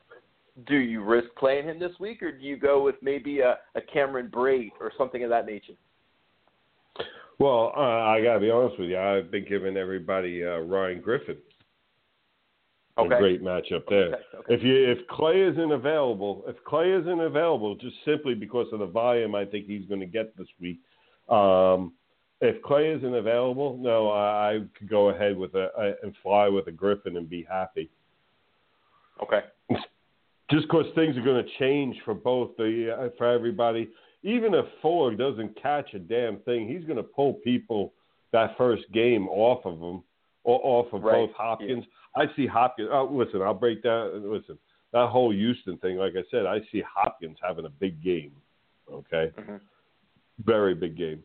do you risk playing him this week, or do you go with maybe a, a Cameron Brate or something of that nature? Well, uh, I got to be honest with you. I've been giving everybody uh, Ryan Griffin. Okay. A great matchup there. Okay, okay. If you if Clay isn't available, if Clay isn't available, just simply because of the volume, I think he's going to get this week. Um, if Clay isn't available, no, I, I could go ahead with a, a and fly with a Griffin and be happy. Okay. Just because things are going to change for both the uh, for everybody. Even if Fuller doesn't catch a damn thing, he's going to pull people that first game off of them, or off of Right, both Hopkins. I see Hopkins. Oh, listen, I'll break down. Listen, that whole Houston thing. Like I said, I see Hopkins having a big game. Okay, Mhm. very big game.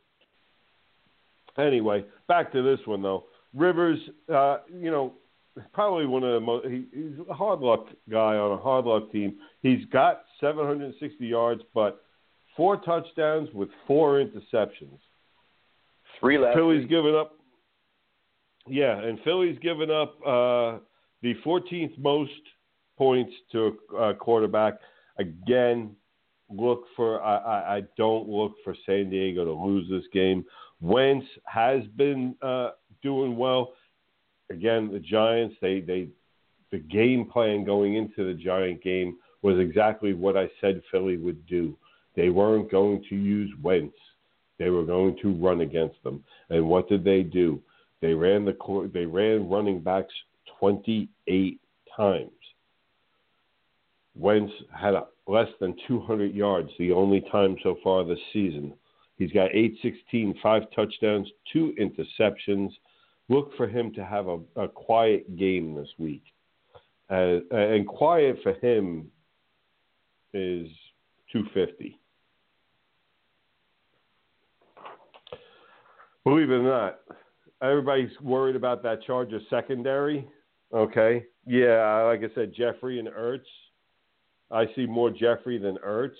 Anyway, back to this one though. Rivers, uh, you know, probably one of the most. He, he's a hard luck guy on a hard luck team. He's got 760 yards, but four touchdowns with four interceptions. Three last Philly's week. given up. Yeah, and Philly's given up uh, the 14th most points to a quarterback. Again, look for. I, I, I don't look for San Diego to lose this game. Wentz has been uh, doing well. Again, the Giants. They they the game plan going into the Giant game was exactly what I said Philly would do. They weren't going to use Wentz. They were going to run against them. And what did they do? They ran the they ran running backs 28 times. Wentz had a, less than 200 yards the only time so far this season. He's got 816, five touchdowns, two interceptions. Look for him to have a, a quiet game this week. Uh, and quiet for him is 250. Believe it or not, everybody's worried about that Charger secondary. Okay. Yeah, like I said, Jeffery and Ertz. I see more Jeffery than Ertz,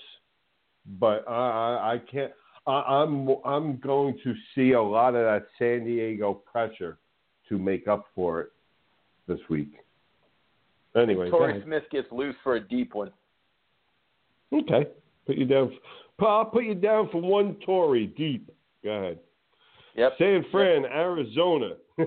but I, I, I can't. I, I'm I'm going to see a lot of that San Diego pressure to make up for it this week. Anyway, Torrey. Smith gets loose for a deep one. okay, put you down. I'll put you down for one Torrey deep. Go ahead. Yep. San Fran, Arizona.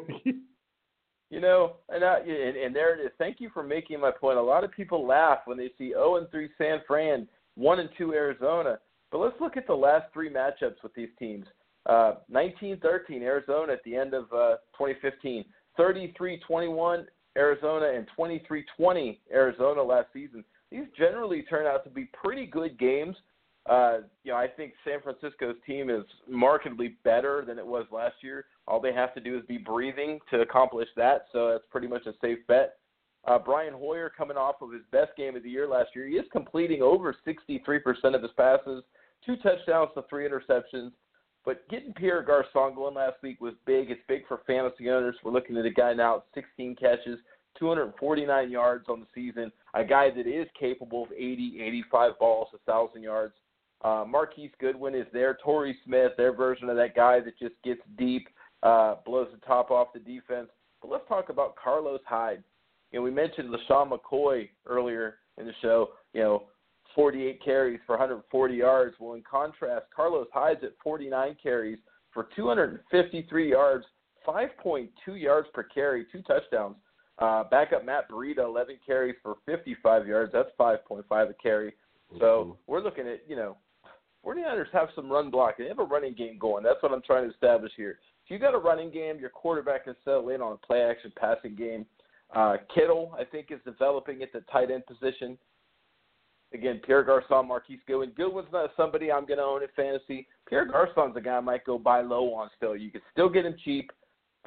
You know, and, I, and and there it is. Thank you for making my point. A lot of people laugh when they see 0 and 3 San Fran, 1 and 2 Arizona. But let's look at the last three matchups with these teams. Uh, 19-13 Arizona at the end of uh, 2015, 33-21 Arizona, and 23-20 Arizona last season. These generally turn out to be pretty good games. Uh, you know, I think San Francisco's team is markedly better than it was last year. All they have to do is be breathing to accomplish that, so that's pretty much a safe bet. Uh, Brian Hoyer coming off of his best game of the year last year. He is completing over 63% of his passes, two touchdowns to three interceptions. But getting Pierre Garcon going last week was big. It's big for fantasy owners. We're looking at a guy now with 16 catches, 249 yards on the season, a guy that is capable of 80, 85 balls, 1,000 yards. Uh, Marquise Goodwin is there. Torrey Smith, their version of that guy that just gets deep, uh, blows the top off the defense. But let's talk about Carlos Hyde. You know, we mentioned LeSean McCoy earlier in the show. You know, 48 carries for 140 yards. Well, in contrast, Carlos Hyde's at 49 carries for 253 yards, 5.2 yards per carry, two touchdowns. Uh, backup Matt Breida, 11 carries for 55 yards. That's 5.5 a carry. So we're looking at, you know, 49ers have some run blocking. They have a running game going. That's what I'm trying to establish here. If you got a running game, your quarterback can settle in on a play action passing game. Uh, Kittle, I think, is developing at the tight end position. Again, Pierre Garcon, Marquise Goodwin. Goodwin's not somebody I'm going to own in fantasy. Pierre Garcon's a guy I might go buy low on still. You could still get him cheap.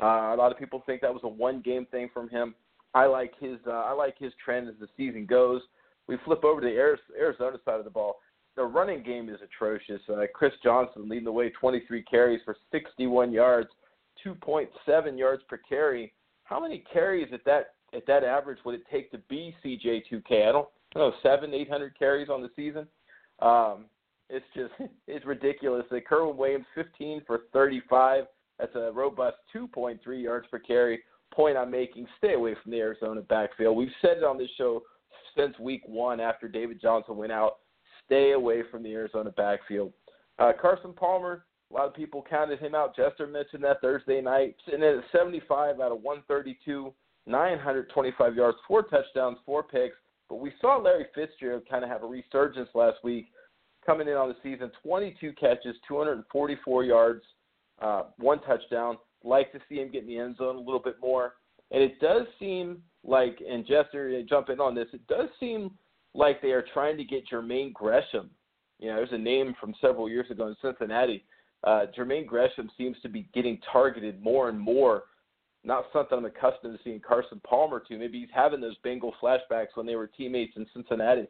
Uh, a lot of people think that was a one game thing from him. I like his uh, I like his trend as the season goes. We flip over to the Arizona side of the ball. The running game is atrocious. Uh, Chris Johnson leading the way, 23 carries for 61 yards, 2.7 yards per carry. How many carries at that at that average would it take to be CJ2K? I don't know, seven, eight hundred carries on the season. Um, it's just it's ridiculous. Like Kerwynn Williams, 15 for 35. That's a robust 2.3 yards per carry. Point I'm making: stay away from the Arizona backfield. We've said it on this show since week one after David Johnson went out. Stay away from the Arizona backfield. Uh, Carson Palmer, a lot of people counted him out. Jester mentioned that Thursday night. Sitting at 75 out of 132, 925 yards, four touchdowns, four picks. But we saw Larry Fitzgerald kind of have a resurgence last week, coming in on the season 22 catches, 244 yards, uh, one touchdown. Like to see him get in the end zone a little bit more. And it does seem like, and Jester, jump in on this, it does seem like they are trying to get Jermaine Gresham. You know, there's a name from several years ago in Cincinnati. uh, Jermaine Gresham seems to be getting targeted more and more. Not something I'm accustomed to seeing Carson Palmer to. Maybe he's having those Bengal flashbacks when they were teammates in Cincinnati.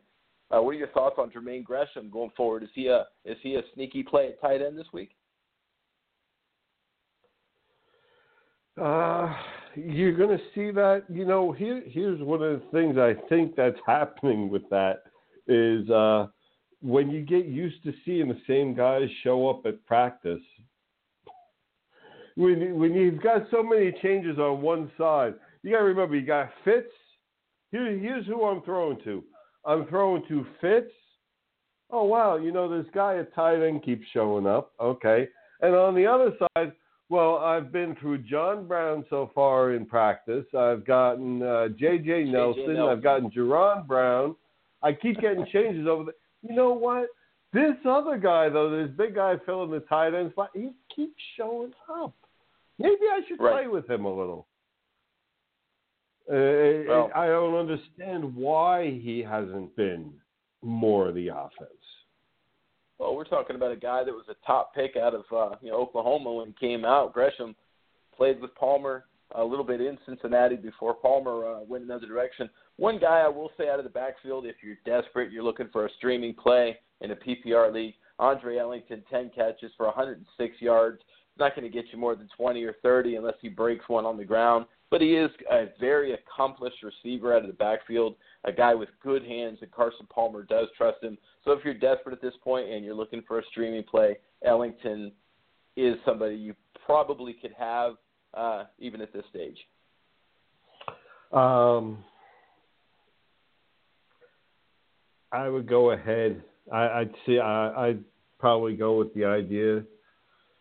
Uh, what are your thoughts on Jermaine Gresham going forward? Is he a is he a sneaky play at tight end this week? Uh, you're going to see that. You know, here here's one of the things I think that's happening with that is uh, when you get used to seeing the same guys show up at practice. When when you've got so many changes on one side, you got to remember you got Fitz. Here, here's who I'm throwing to. I'm throwing to Fitz. Oh wow, you know this guy at tight end keeps showing up. Okay, and on the other side, well, I've been through John Brown so far in practice. I've gotten uh, J.J. Nelson. Nelson. I've gotten Jaron Brown. I keep getting changes over there. You know what? This other guy though, this big guy filling the tight end spot, he keeps showing up. Maybe I should Right. play with him a little. Uh, Well- I don't understand why he hasn't been more of the offense. Well, we're talking about a guy that was a top pick out of uh, you know Oklahoma when he came out. Gresham played with Palmer a little bit in Cincinnati before Palmer uh, went another direction. One guy I will say out of the backfield, if you're desperate, you're looking for a streaming play in a PPR league. Andre Ellington, 10 catches for 106 yards. Not going to get you more than 20 or 30 unless he breaks one on the ground. But he is a very accomplished receiver out of the backfield, a guy with good hands, and Carson Palmer does trust him. So if you're desperate at this point and you're looking for a streaming play, Ellington is somebody you probably could have uh, even at this stage. Um, I would go ahead. I, I'd see. I, I'd probably go with the idea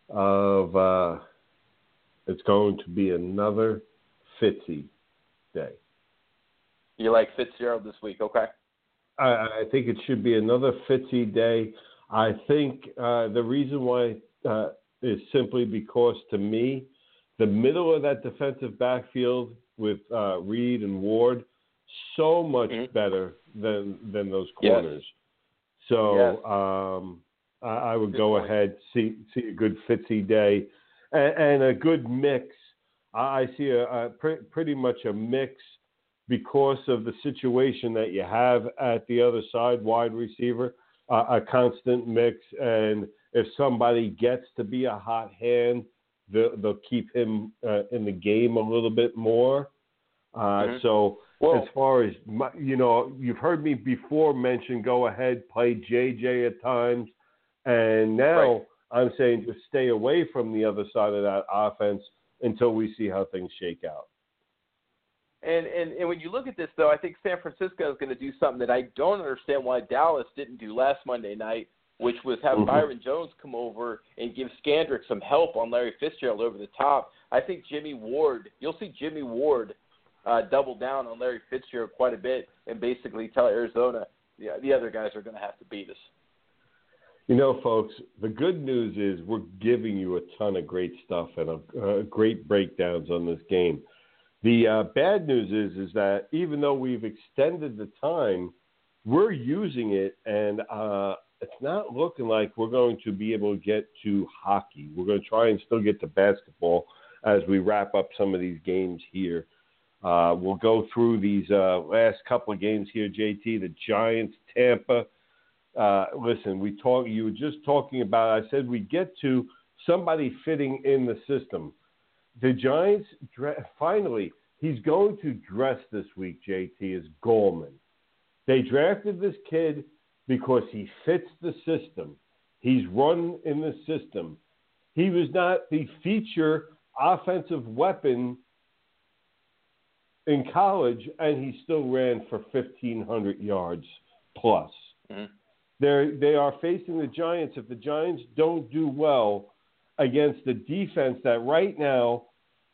of uh, it's going to be another Fitzy day. You like Fitzgerald this week, okay? I, I think it should be another Fitzy day. I think uh, the reason why uh, is simply because to me, the middle of that defensive backfield with uh, Reid and Ward, so much Mhm. better than than those Yes. corners. So Yes. um, I, I would Good go point. ahead see see a good Fitzy day and, and a good mix. I, see a, a pre- pretty much a mix because of the situation that you have at the other side, wide receiver, uh, a constant mix. And if somebody gets to be a hot hand, they'll, they'll keep him uh, in the game a little bit more. Uh, Mhm. So Well, as far as my, you know, you've heard me before mention go ahead, play JJ at times, and now Right. I'm saying just stay away from the other side of that offense until we see how things shake out. And, and and when you look at this, though, I think San Francisco is going to do something that I don't understand why Dallas didn't do last Monday night, which was have Mhm. Byron Jones come over and give Scandrick some help on Larry Fitzgerald over the top. I think Jimmy Ward, you'll see Jimmy Ward uh, double down on Larry Fitzgerald quite a bit and basically tell Arizona, yeah, the other guys are going to have to beat us. You know, folks, the good news is we're giving you a ton of great stuff and a, uh, great breakdowns on this game. The uh, bad news is is that even though we've extended the time, we're using it, and uh, it's not looking like we're going to be able to get to hockey. We're going to try and still get to basketball as we wrap up some of these games here. Uh, we'll go through these uh, last couple of games here, JT. The Giants, Tampa uh, listen, we talk. You were just talking about. I said we get to somebody fitting in the system. The Giants dra- finally. He's going to dress this week. JT is Gallman. They drafted this kid because he fits the system. He's run in the system. He was not the feature offensive weapon in college, and he still ran for 1,500 yards plus. Mhm. They're, they are facing the Giants. If the Giants don't do well against the defense that right now,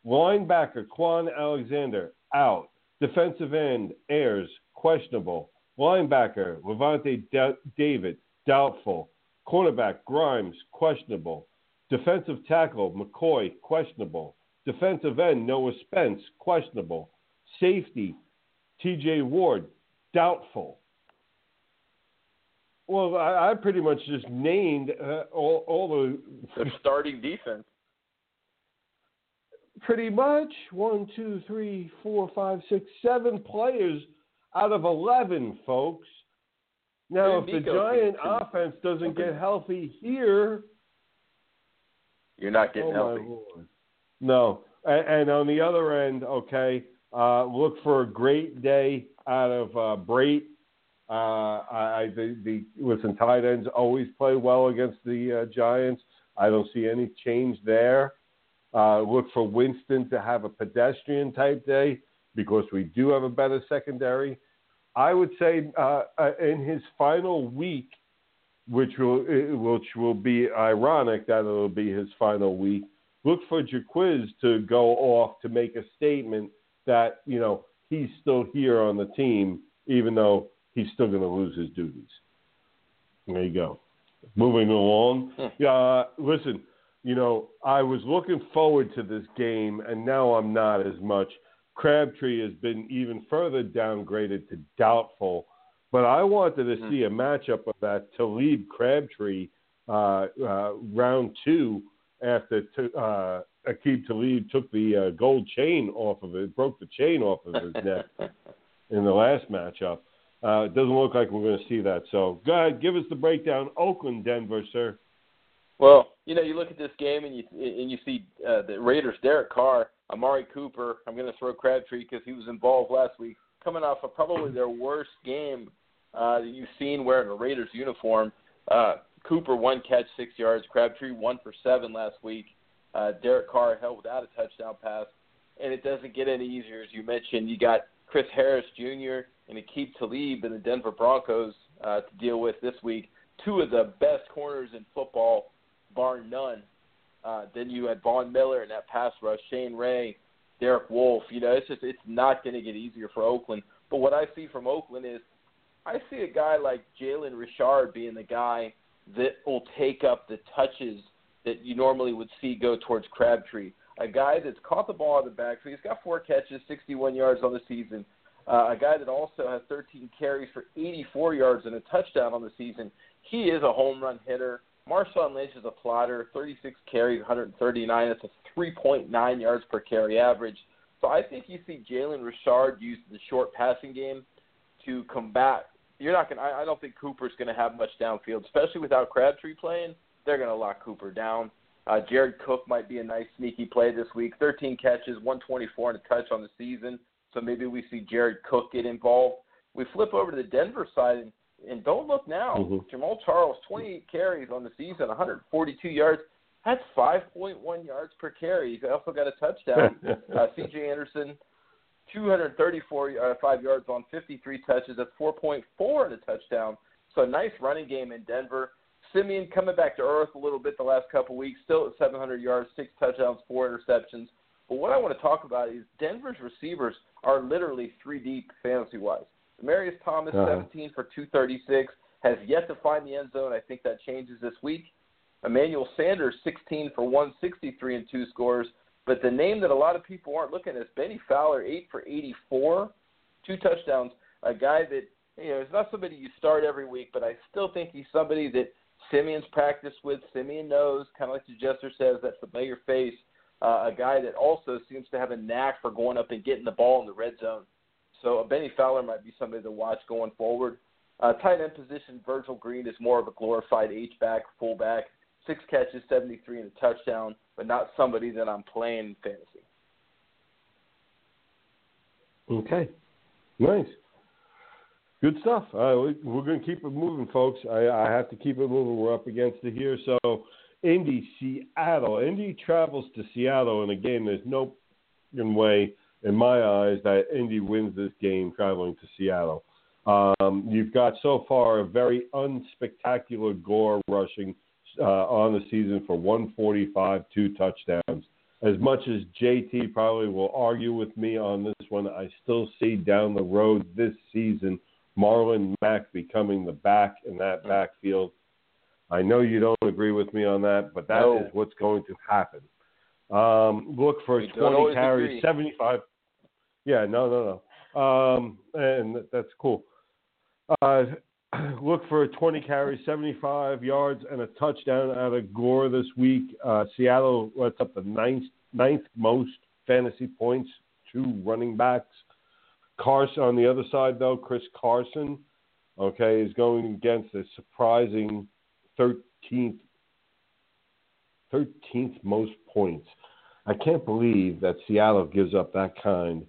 linebacker Kwon Alexander out, defensive end Ayers questionable, linebacker Lavonte Da- David doubtful, cornerback Grimes questionable, defensive tackle McCoy questionable, defensive end Noah Spence questionable, safety T.J. Ward doubtful Well, I, I pretty much just named uh, all, all the Their starting defense. pretty much one, two, three, four, five, six, seven players out of eleven, folks. Now, if Maybe the Giant can- offense doesn't get healthy here, You're not getting oh healthy. no. And, and on the other end, okay, uh, look for a great day out of uh, Brate. Uh, I, the, the listen, tight ends always play well against the uh, Giants. I don't see any change there. Uh, look for Winston to have a pedestrian type day because we do have a better secondary. I would say uh, uh, in his final week, which will uh, which will be ironic that it'll be his final week. Look for Jacquizz to go off to make a statement that you know he's still here on the team, even though he's still going to lose his duties. There you go. Moving along. Uh, listen, you know, I was looking forward to this game, and now I'm not as much. Crabtree has been even further downgraded to doubtful, but I wanted to see a matchup of that Talib Crabtree uh, uh, round two after t- uh, Aqib Talib took the uh, gold chain off of it, broke the chain off of his neck in the last matchup. Uh, it doesn't look like we're going to see that. So, go ahead, give us the breakdown. Oakland, Denver, sir. Well, you know, you look at this game and you and you see uh, the Raiders, Derek Carr, Amari Cooper. I'm going to throw Crabtree because he was involved last week, coming off of probably their worst game uh, that you've seen wearing a Raiders uniform. Uh, Cooper one catch, six yards. Crabtree one for seven last week. Uh, Derek Carr held without a touchdown pass, and it doesn't get any easier as you mentioned. You got Chris Harris Jr. and Akeem Talib in the Denver Broncos uh, to deal with this week. Two of the best corners in football bar none. Uh, then you had Von Miller in that pass rush, Shane Ray, Derek Wolfe. You know, it's just it's not going to get easier for Oakland. But what I see from Oakland is, I see a guy like Jalen Richard being the guy that will take up the touches that you normally would see go towards Crabtree. A guy that's caught the ball out of the backfield. He's got four catches, 61 yards on the season. Uh, a guy that also has 13 carries for 84 yards and a touchdown on the season. He is a home run hitter. Marshawn Lynch is a plotter, 36 carries, 139. That's a 3.9 yards per carry average. So I think you see Jalen Richard use the short passing game to combat. You're not going. I don't think Cooper's going to have much downfield, especially without Crabtree playing. They're going to lock Cooper down. Uh, Jared Cook might be a nice sneaky play this week. 13 catches, 124 and a touch on the season. So maybe we see Jared Cook get involved. We flip over to the Denver side, and, and don't look now. Mhm. Jamaal Charles, 28 carries on the season, 142 yards. That's 5.1 yards per carry. He's also got a touchdown. uh, C.J. Anderson, 234 uh, five yards on 53 touches. That's 4.4 and a touchdown. So a nice running game in Denver. Siemian coming back to earth a little bit the last couple weeks, still at 700 yards, six touchdowns, four interceptions. But what I want to talk about is Denver's receivers are literally three deep fantasy wise. Demaryius Thomas, Uh-huh. 17 for 236, has yet to find the end zone. I think that changes this week. Emmanuel Sanders, 16 for 163 and two scores. But the name that a lot of people aren't looking at is Bennie Fowler, 8 for 84, two touchdowns. A guy that, you know, is not somebody you start every week, but I still think he's somebody that Siemian's practiced with. Siemian knows, kind of like the Jester says, that familiar face. Uh, a guy that also seems to have a knack for going up and getting the ball in the red zone. So uh, Bennie Fowler might be somebody to watch going forward. Uh, tight end position, Virgil Green is more of a glorified H-back, fullback. Six catches, 73 and a touchdown, but not somebody that I'm playing in fantasy. Okay. Nice. Good stuff. Uh, we, we're going to keep it moving, folks. I, I have to keep it moving. We're up against it here. So, Indy, Seattle. Indy travels to Seattle, and again, there's no way, in my eyes, that Indy wins this game traveling to Seattle. Um, you've got so far a very unspectacular Gore rushing uh, on the season for 145, two touchdowns. As much as JT probably will argue with me on this one, I still see down the road this season Marlon Mack becoming the back in that backfield. I know you don't agree with me on that, but that is No. what's going to happen. Um, look for We 20 carries, agree. 75. Yeah, no, no, no. Um, and that's cool. Uh, look for 20 carries, 75 yards, and a touchdown out of Gore this week. Uh, Seattle lets up the ninth, ninth most fantasy points to running backs. Carson on the other side, though, Chris Carson, okay, is going against a surprising 13th 13th most points. I can't believe that Seattle gives up that kind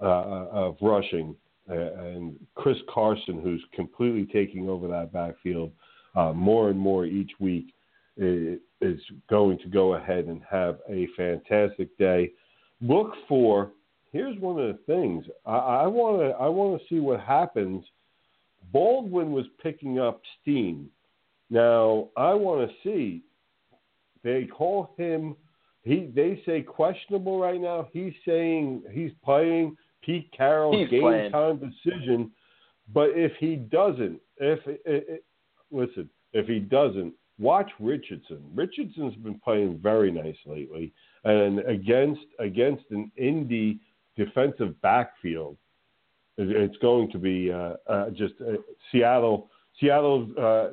uh, of rushing. Uh, and Chris Carson, who's completely taking over that backfield uh, more and more each week, is going to go ahead and have a fantastic day. Look for here's one of the things I want to I want to see what happens. Baldwin was picking up steam. Now I want to see. They call him. He they say questionable right now. He's saying he's playing. Pete Carroll's He's game playing. time decision. But if he doesn't, if it, it, listen, if he doesn't, watch Richardson. Richardson's been playing very nice lately, and against against an Indy defensive backfield, it's going to be uh, uh, just uh, Seattle. Seattle, uh,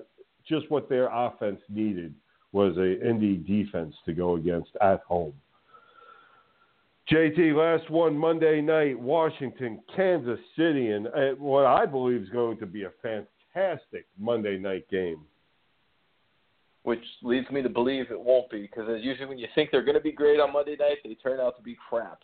just what their offense needed was a Indy defense to go against at home. JT, last one Monday night, Washington, Kansas City, and uh, what I believe is going to be a fantastic Monday night game. which leads me to believe it won't be because as usually when you think they're going to be great on Monday night, they turn out to be crap.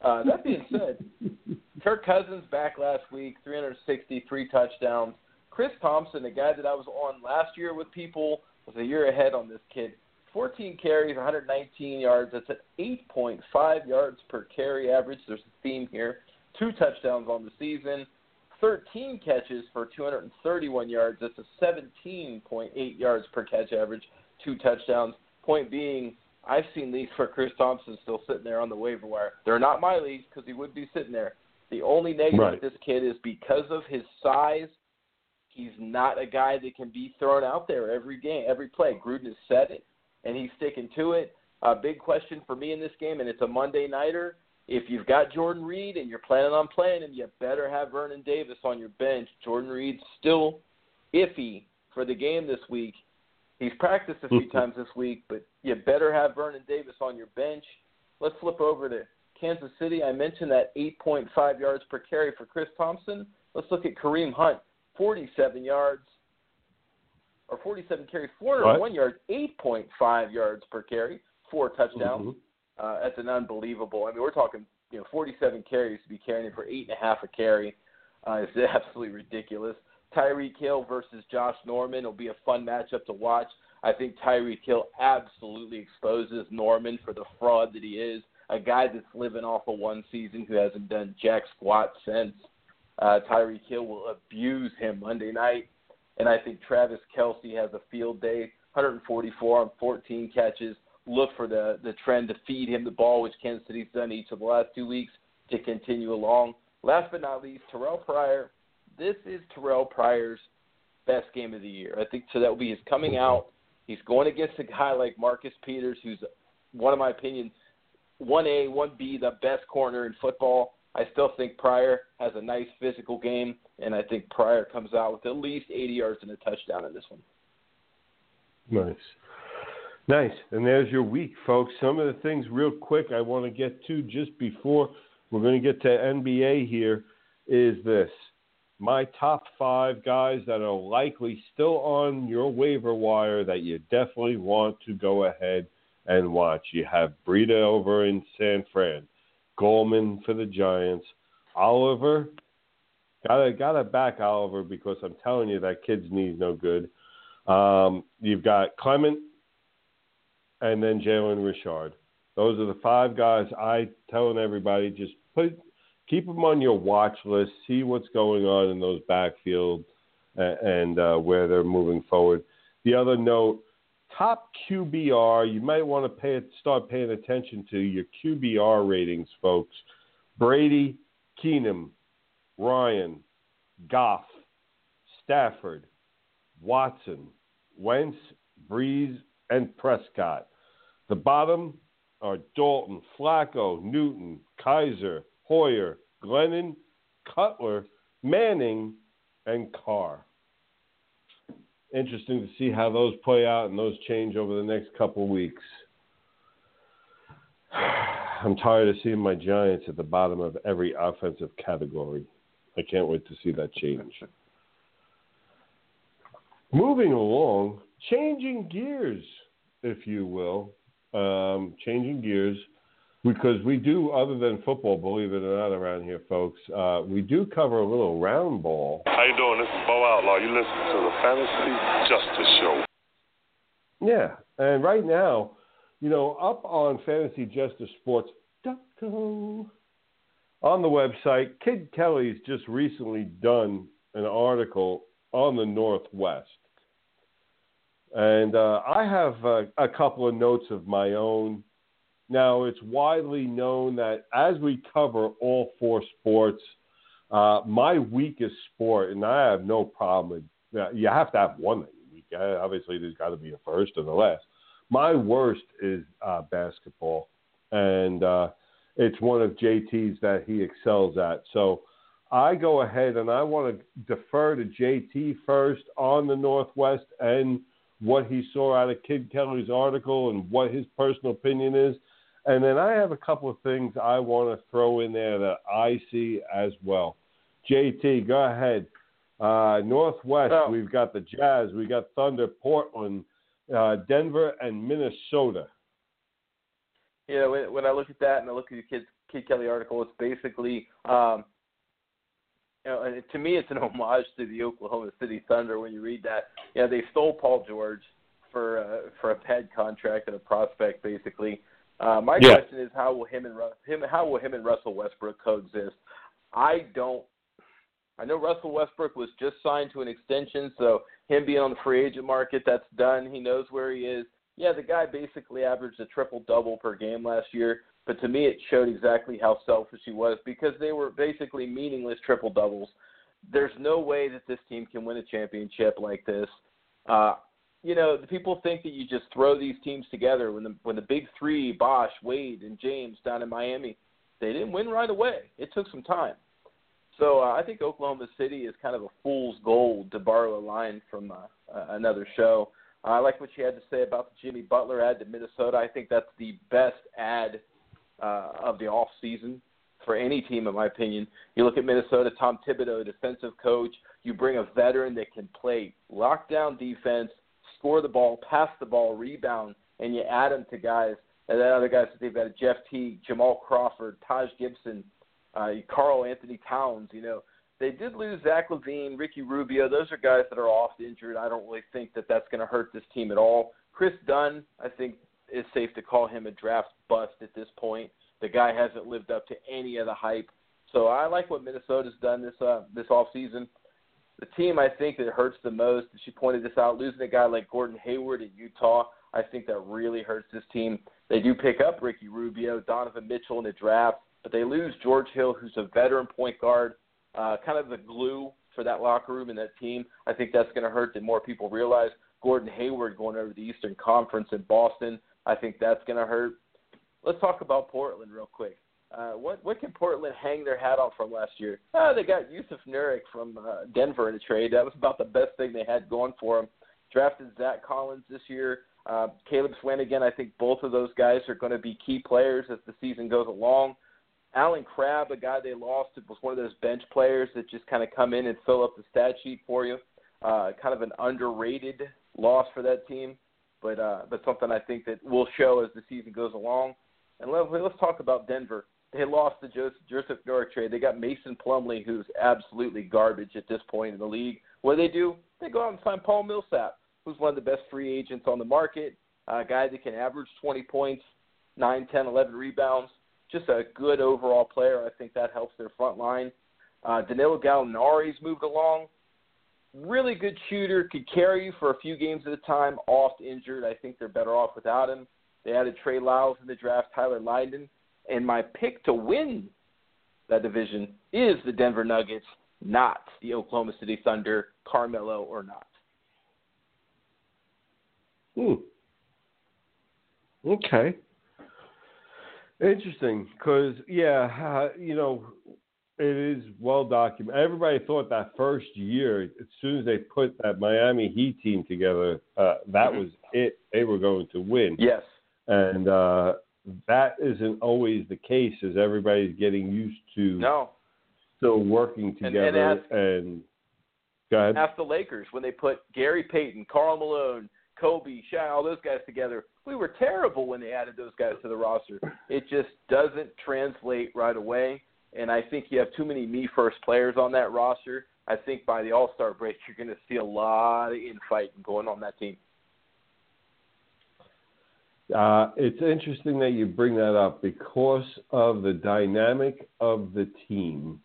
Uh, that being said, Kirk Cousins back last week, 363 touchdowns. Chris Thompson, the guy that I was on last year with people, was a year ahead on this kid. 14 carries, 119 yards. That's at 8.5 yards per carry average. There's a theme here. Two touchdowns on the season. 13 catches for 231 yards. That's a 17.8 yards per catch average. Two touchdowns. Point being, I've seen leagues where Chris Thompson still sitting there on the waiver wire. They're not my leagues because he would be sitting there. The only negative Right. with this kid is because of his size. He's not a guy that can be thrown out there every game, every play. Gruden has said it, and he's sticking to it. A big question for me in this game, and it's a Monday nighter. If you've got Jordan Reed and you're planning on playing him, you better have Vernon Davis on your bench. Jordan Reed's still iffy for the game this week. He's practiced a few mm-hmm. times this week, but you better have Vernon Davis on your bench. Let's flip over to Kansas City. I mentioned that 8.5 yards per carry for Chris Thompson. Let's look at Kareem Hunt, 47 yards, or 47 carries, 401 yards, 8.5 yards per carry, four touchdowns. Mhm. Uh, that's an unbelievable. I mean, we're talking you know 47 carries to be carrying for eight and a half a carry. Uh, it's absolutely ridiculous. Tyreek Hill versus Josh Norman will be a fun matchup to watch. I think Tyreek Hill absolutely exposes Norman for the fraud that he is. A guy that's living off of one season who hasn't done jack squat since. Uh, Tyreek Hill will abuse him Monday night. And I think Travis Kelce has a field day, 144 on 14 catches. Look for the, the trend to feed him the ball, which Kansas City's done each of the last two weeks, to continue along. Last but not least, Terrell Pryor. This is Terrell Pryor's best game of the year. I think so. That will be his coming out. He's going against a guy like Marcus Peters, who's one of my opinion, one A, one B, the best corner in football. I still think Pryor has a nice physical game, and I think Pryor comes out with at least 80 yards and a touchdown in this one. Nice. Nice. And there's your week, folks. Some of the things, real quick, I want to get to just before we're going to get to NBA here is this. My top five guys that are likely still on your waiver wire that you definitely want to go ahead and watch. You have Breida over in San Fran, Gallman for the Giants, Oliver. Gotta gotta back Oliver because I'm telling you that kid's knee's no good. Um, you've got Clement and then Jalen Richard. Those are the five guys I telling everybody just put keep them on your watch list, see what's going on in those backfield and, uh, where they're moving forward. The other note, top QBR, you might want to pay start paying attention to your QBR ratings, folks. Brady, Keenum, Ryan, Goff, Stafford, Watson, Wentz, Brees, and Prescott. The bottom are Dalton, Flacco, Newton, Kizer, Hoyer, Glennon, Cutler, Manning, and Carr. Interesting to see how those play out and those change over the next couple of weeks. I'm tired of seeing my Giants at the bottom of every offensive category. I can't wait to see that change. Moving along, changing gears, if you will, um, changing gears, because we do, other than football, believe it or not, around here, folks, uh, we do cover a little round ball. How you doing? This is Bo Outlaw. You listen to the Fantasy Jester Show. Yeah, and right now, you know, up on FantasyJesterSports.com on the website, Kid Kelly's just recently done an article on the Northwest. And uh, I have uh, a couple of notes of my own. Now, it's widely known that as we cover all four sports, uh, my weakest sport, and I have no problem with you have to have one that you weak. Obviously, there's got to be a first and a last. My worst is uh, basketball, and uh, it's one of JT's that he excels at. So I go ahead and I want to defer to JT first on the Northwest and what he saw out of Kid Kelly's article and what his personal opinion is. And then I have a couple of things I want to throw in there that I see as well. JT, go ahead. Uh, Northwest, Oh. we've got the Jazz, we got Thunder, Portland, uh, Denver, and Minnesota. Yeah, when, when I look at that and I look at the Kid, Kid Kelly article, it's basically, um, you know, and to me, it's an homage to the Oklahoma City Thunder when you read that. Yeah, they stole Paul George for uh, for a bad contract and a prospect, basically. Uh, my Yeah. question is, how will him and him how will him and Russell Westbrook coexist? I don't. I know Russell Westbrook was just signed to an extension, so him being on the free agent market, that's done. He knows where he is yeah, the guy basically averaged a triple double per game last year, but to me it showed exactly how selfish he was because they were basically meaningless triple doubles. There's no way that this team can win a championship like this. Uh, you know, the people think that you just throw these teams together when the when the big three, Bosh, Wade, and James down in Miami, they didn't win right away. It took some time. So uh, I think Oklahoma City is kind of a fool's gold, to borrow a line from uh, uh, another show. I like what you had to say about the Jimmy Butler ad to Minnesota. I think that's the best ad uh, of the off season for any team, in my opinion. You look at Minnesota, Tom Thibodeau, defensive coach. You bring a veteran that can play lockdown defense, score the ball, pass the ball, rebound, and you add them to guys. And then other guys that they've got Jeff Teague, Jamal Crawford, Taj Gibson, uh, Karl-Anthony Towns. You know, they did lose Zach LaVine, Ricky Rubio. Those are guys that are oft injured. I don't really think that that's going to hurt this team at all. Kris Dunn, I think, is safe to call him a draft bust at this point. The guy hasn't lived up to any of the hype. So I like what Minnesota's done this uh, this off season. The team I think that hurts the most, and she pointed this out, losing a guy like Gordon Hayward at Utah, I think that really hurts this team. They do pick up Ricky Rubio, Donovan Mitchell in the draft, but they lose George Hill, who's a veteran point guard uh, kind of the glue for that locker room and that team. I think that's going to hurt than more people realize. Gordon Hayward going over to the Eastern Conference in Boston, I think that's going to hurt. Let's talk about Portland real quick. Uh, what what can Portland hang their hat on from last year? Uh, they got Jusuf Nurkic from uh, Denver in a trade. That was about the best thing they had going for them. Drafted Zach Collins this year. Uh, Caleb Swanigan. I think both of those guys are going to be key players as the season goes along. Allen Crabbe, a guy they lost, was one of those bench players that just kind of come in and fill up the stat sheet for you. Uh, kind of an underrated loss for that team, but uh, but something I think that will show as the season goes along. And let, let's talk about Denver. They lost the Joseph, Joseph trade. They got Mason Plumlee, who's absolutely garbage at this point in the league. What do they do? They go out and sign Paul Millsap, who's one of the best free agents on the market, a guy that can average 20 points, 9, 10, 11 rebounds just a good overall player. I think that helps their front line. Uh, Danilo Gallinari's moved along. Really good shooter, could carry you for a few games at a time. Oft injured, I think they're better off without him. They added Trey Lyles in the draft, Tyler Lydon, and my pick to win that division is the Denver Nuggets, not the Oklahoma City Thunder, Carmelo or not. Hmm. Okay. Interesting, because yeah, uh, you know, It is well documented. Everybody thought that first year, as soon as they put that Miami Heat team together, uh, that Mhm. was it. They were going to win. Yes. And uh, that isn't always the case as everybody's getting used to No. still working And- and together. And, ask- go ahead. Ask the Lakers when they put Gary Payton, Karl Malone, Kobe, Shaq, all those guys together. We were terrible when they added those guys to the roster. It just doesn't translate right away. And I think you have too many me first players on that roster. I think by the All Star break, you're going to see a lot of infighting going on that team. Uh, it's interesting that you bring that up because of the dynamic of the team.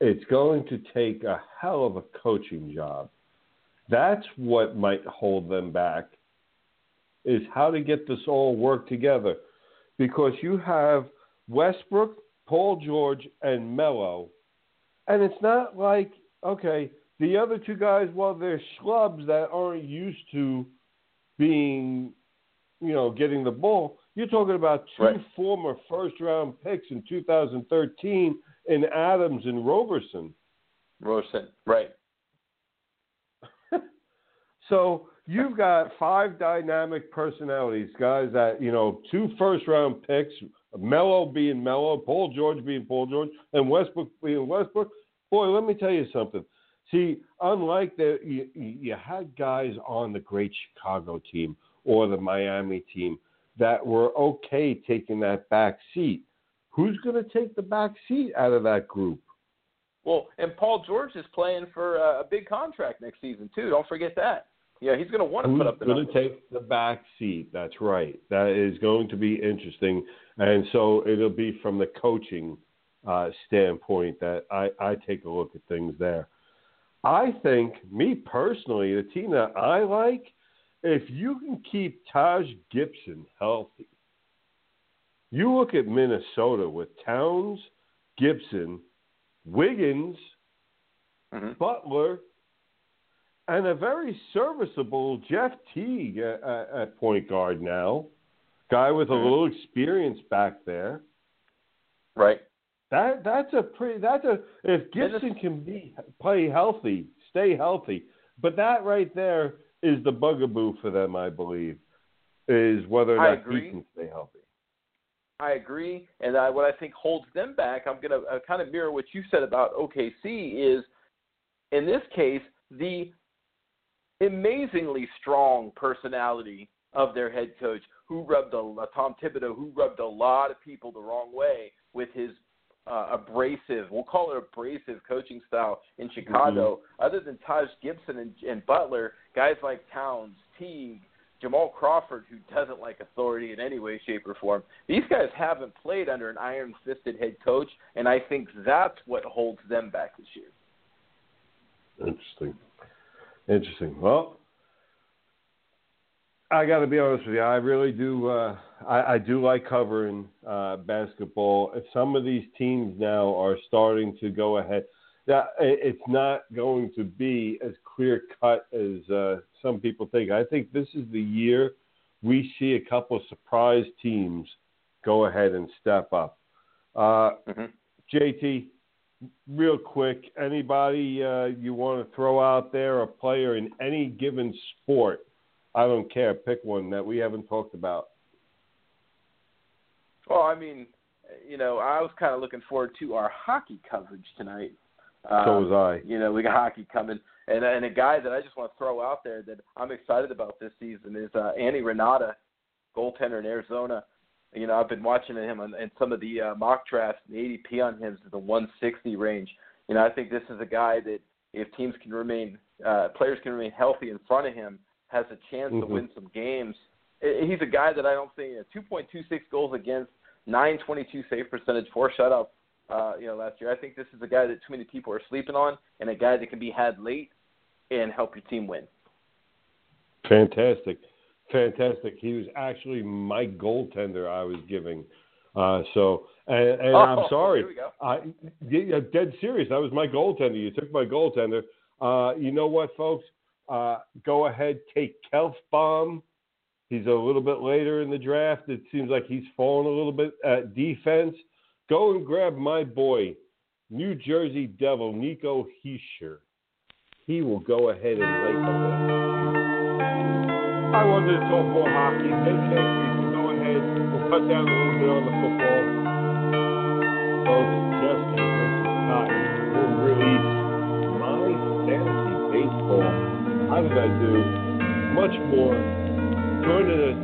It's going to take a hell of a coaching job. That's what might hold them back is how to get this all work together. Because you have Westbrook, Paul George, and Melo, and it's not like okay, the other two guys, well, they're schlubs that aren't used to being you know, getting the ball. You're talking about two Right. former first round picks in 2013 in Adams and Roberson. Rosen, right? So you've got five dynamic personalities, guys that, you know, two first round picks, Melo being Melo, Paul George being Paul George, and Westbrook being Westbrook. Boy, let me tell you something. See, unlike the you, you had guys on the great Chicago team or the Miami team that were okay taking that back seat. Who's going to take the back seat out of that group? Well, and Paul George is playing for a big contract next season too. Don't forget that. Yeah, he's going to want to Who's put up the going to take the back seat? That's right. That is going to be interesting, and so it'll be from the coaching uh, standpoint that I, I take a look at things there. I think, me personally, the team that I like, if you can keep Taj Gibson healthy, you look at Minnesota with Towns, Gibson, Wiggins, Mhm. Butler, and a very serviceable Jeff Teague at, at, point guard now. Guy with a Mhm. little experience back there. Right. That that's a pretty that's a if Gibson can be play healthy, stay healthy. But that right there is the bugaboo for them, I believe, is whether or not he can stay healthy. I agree, and I, what I think holds them back, I'm going to uh, kind of mirror what you said about OKC. Is in this case the amazingly strong personality of their head coach, who rubbed a Tom Thibodeau, who rubbed a lot of people the wrong way with his uh, abrasive, we'll call it abrasive coaching style in Chicago. Other than Taj Gibson and, and Butler, guys like Towns, Teague, Jamal Crawford, who doesn't like authority in any way, shape, or form. These guys haven't played under an iron fisted head coach, and I think that's what holds them back this year. Interesting. Interesting. Well, I got to be honest with you. I really do. Uh, I, I do like covering uh, basketball. Some of these teams now are starting to go ahead. That it's not going to be as clear cut as uh, some people think. I think this is the year we see a couple of surprise teams go ahead and step up. Uh, Mm-hmm. JT, real quick, anybody uh, you want to throw out there, a player in any given sport? I don't care. Pick one that we haven't talked about. Well, I mean, you know, I was kind of looking forward to our hockey coverage tonight. Um, So was I. You know, we got hockey coming, and and a guy that I just want to throw out there that I'm excited about this season is uh, Antti Raanta, goaltender in Arizona. You know, I've been watching him on, in some of the uh, mock drafts. The ADP on him is the 160 range. You know, I think this is a guy that if teams can remain, uh, players can remain healthy in front of him, has a chance to Mhm. win some games. He's a guy that I don't think uh, 2.26 goals against, 922 save percentage, four shutouts. Uh, you know, last year. I think this is a guy that too many people are sleeping on, and a guy that can be had late and help your team win. Fantastic. Fantastic. He was actually my goaltender I was giving. Uh, so, and, and I'm Oh, sorry. We go. I, yeah, dead serious. That was my goaltender. You took my goaltender. Uh, you know what, folks? Uh, go ahead, take Kelfbaum. He's a little bit later in the draft. It seems like he's fallen a little bit at defense. Go and grab my boy, New Jersey Devil Nico Hischier. He will go ahead and lay the I wanted to talk more hockey. Maybe next week we'll go ahead. We'll cut down a little bit on the football. Folks, versus Cotton will release my fantasy baseball. I'm going to do much more. Joining us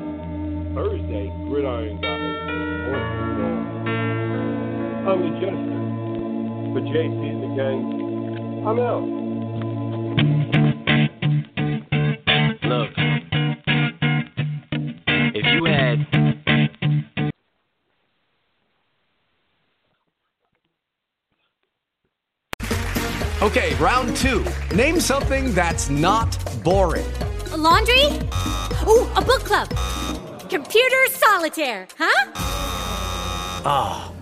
Thursday, Gridiron Guys. I'm the Jester. For JC and the gang, I'm out. Look, if you had Okay, round two. Name something that's not boring. A laundry? Ooh, a book club. Computer solitaire, huh? Ah,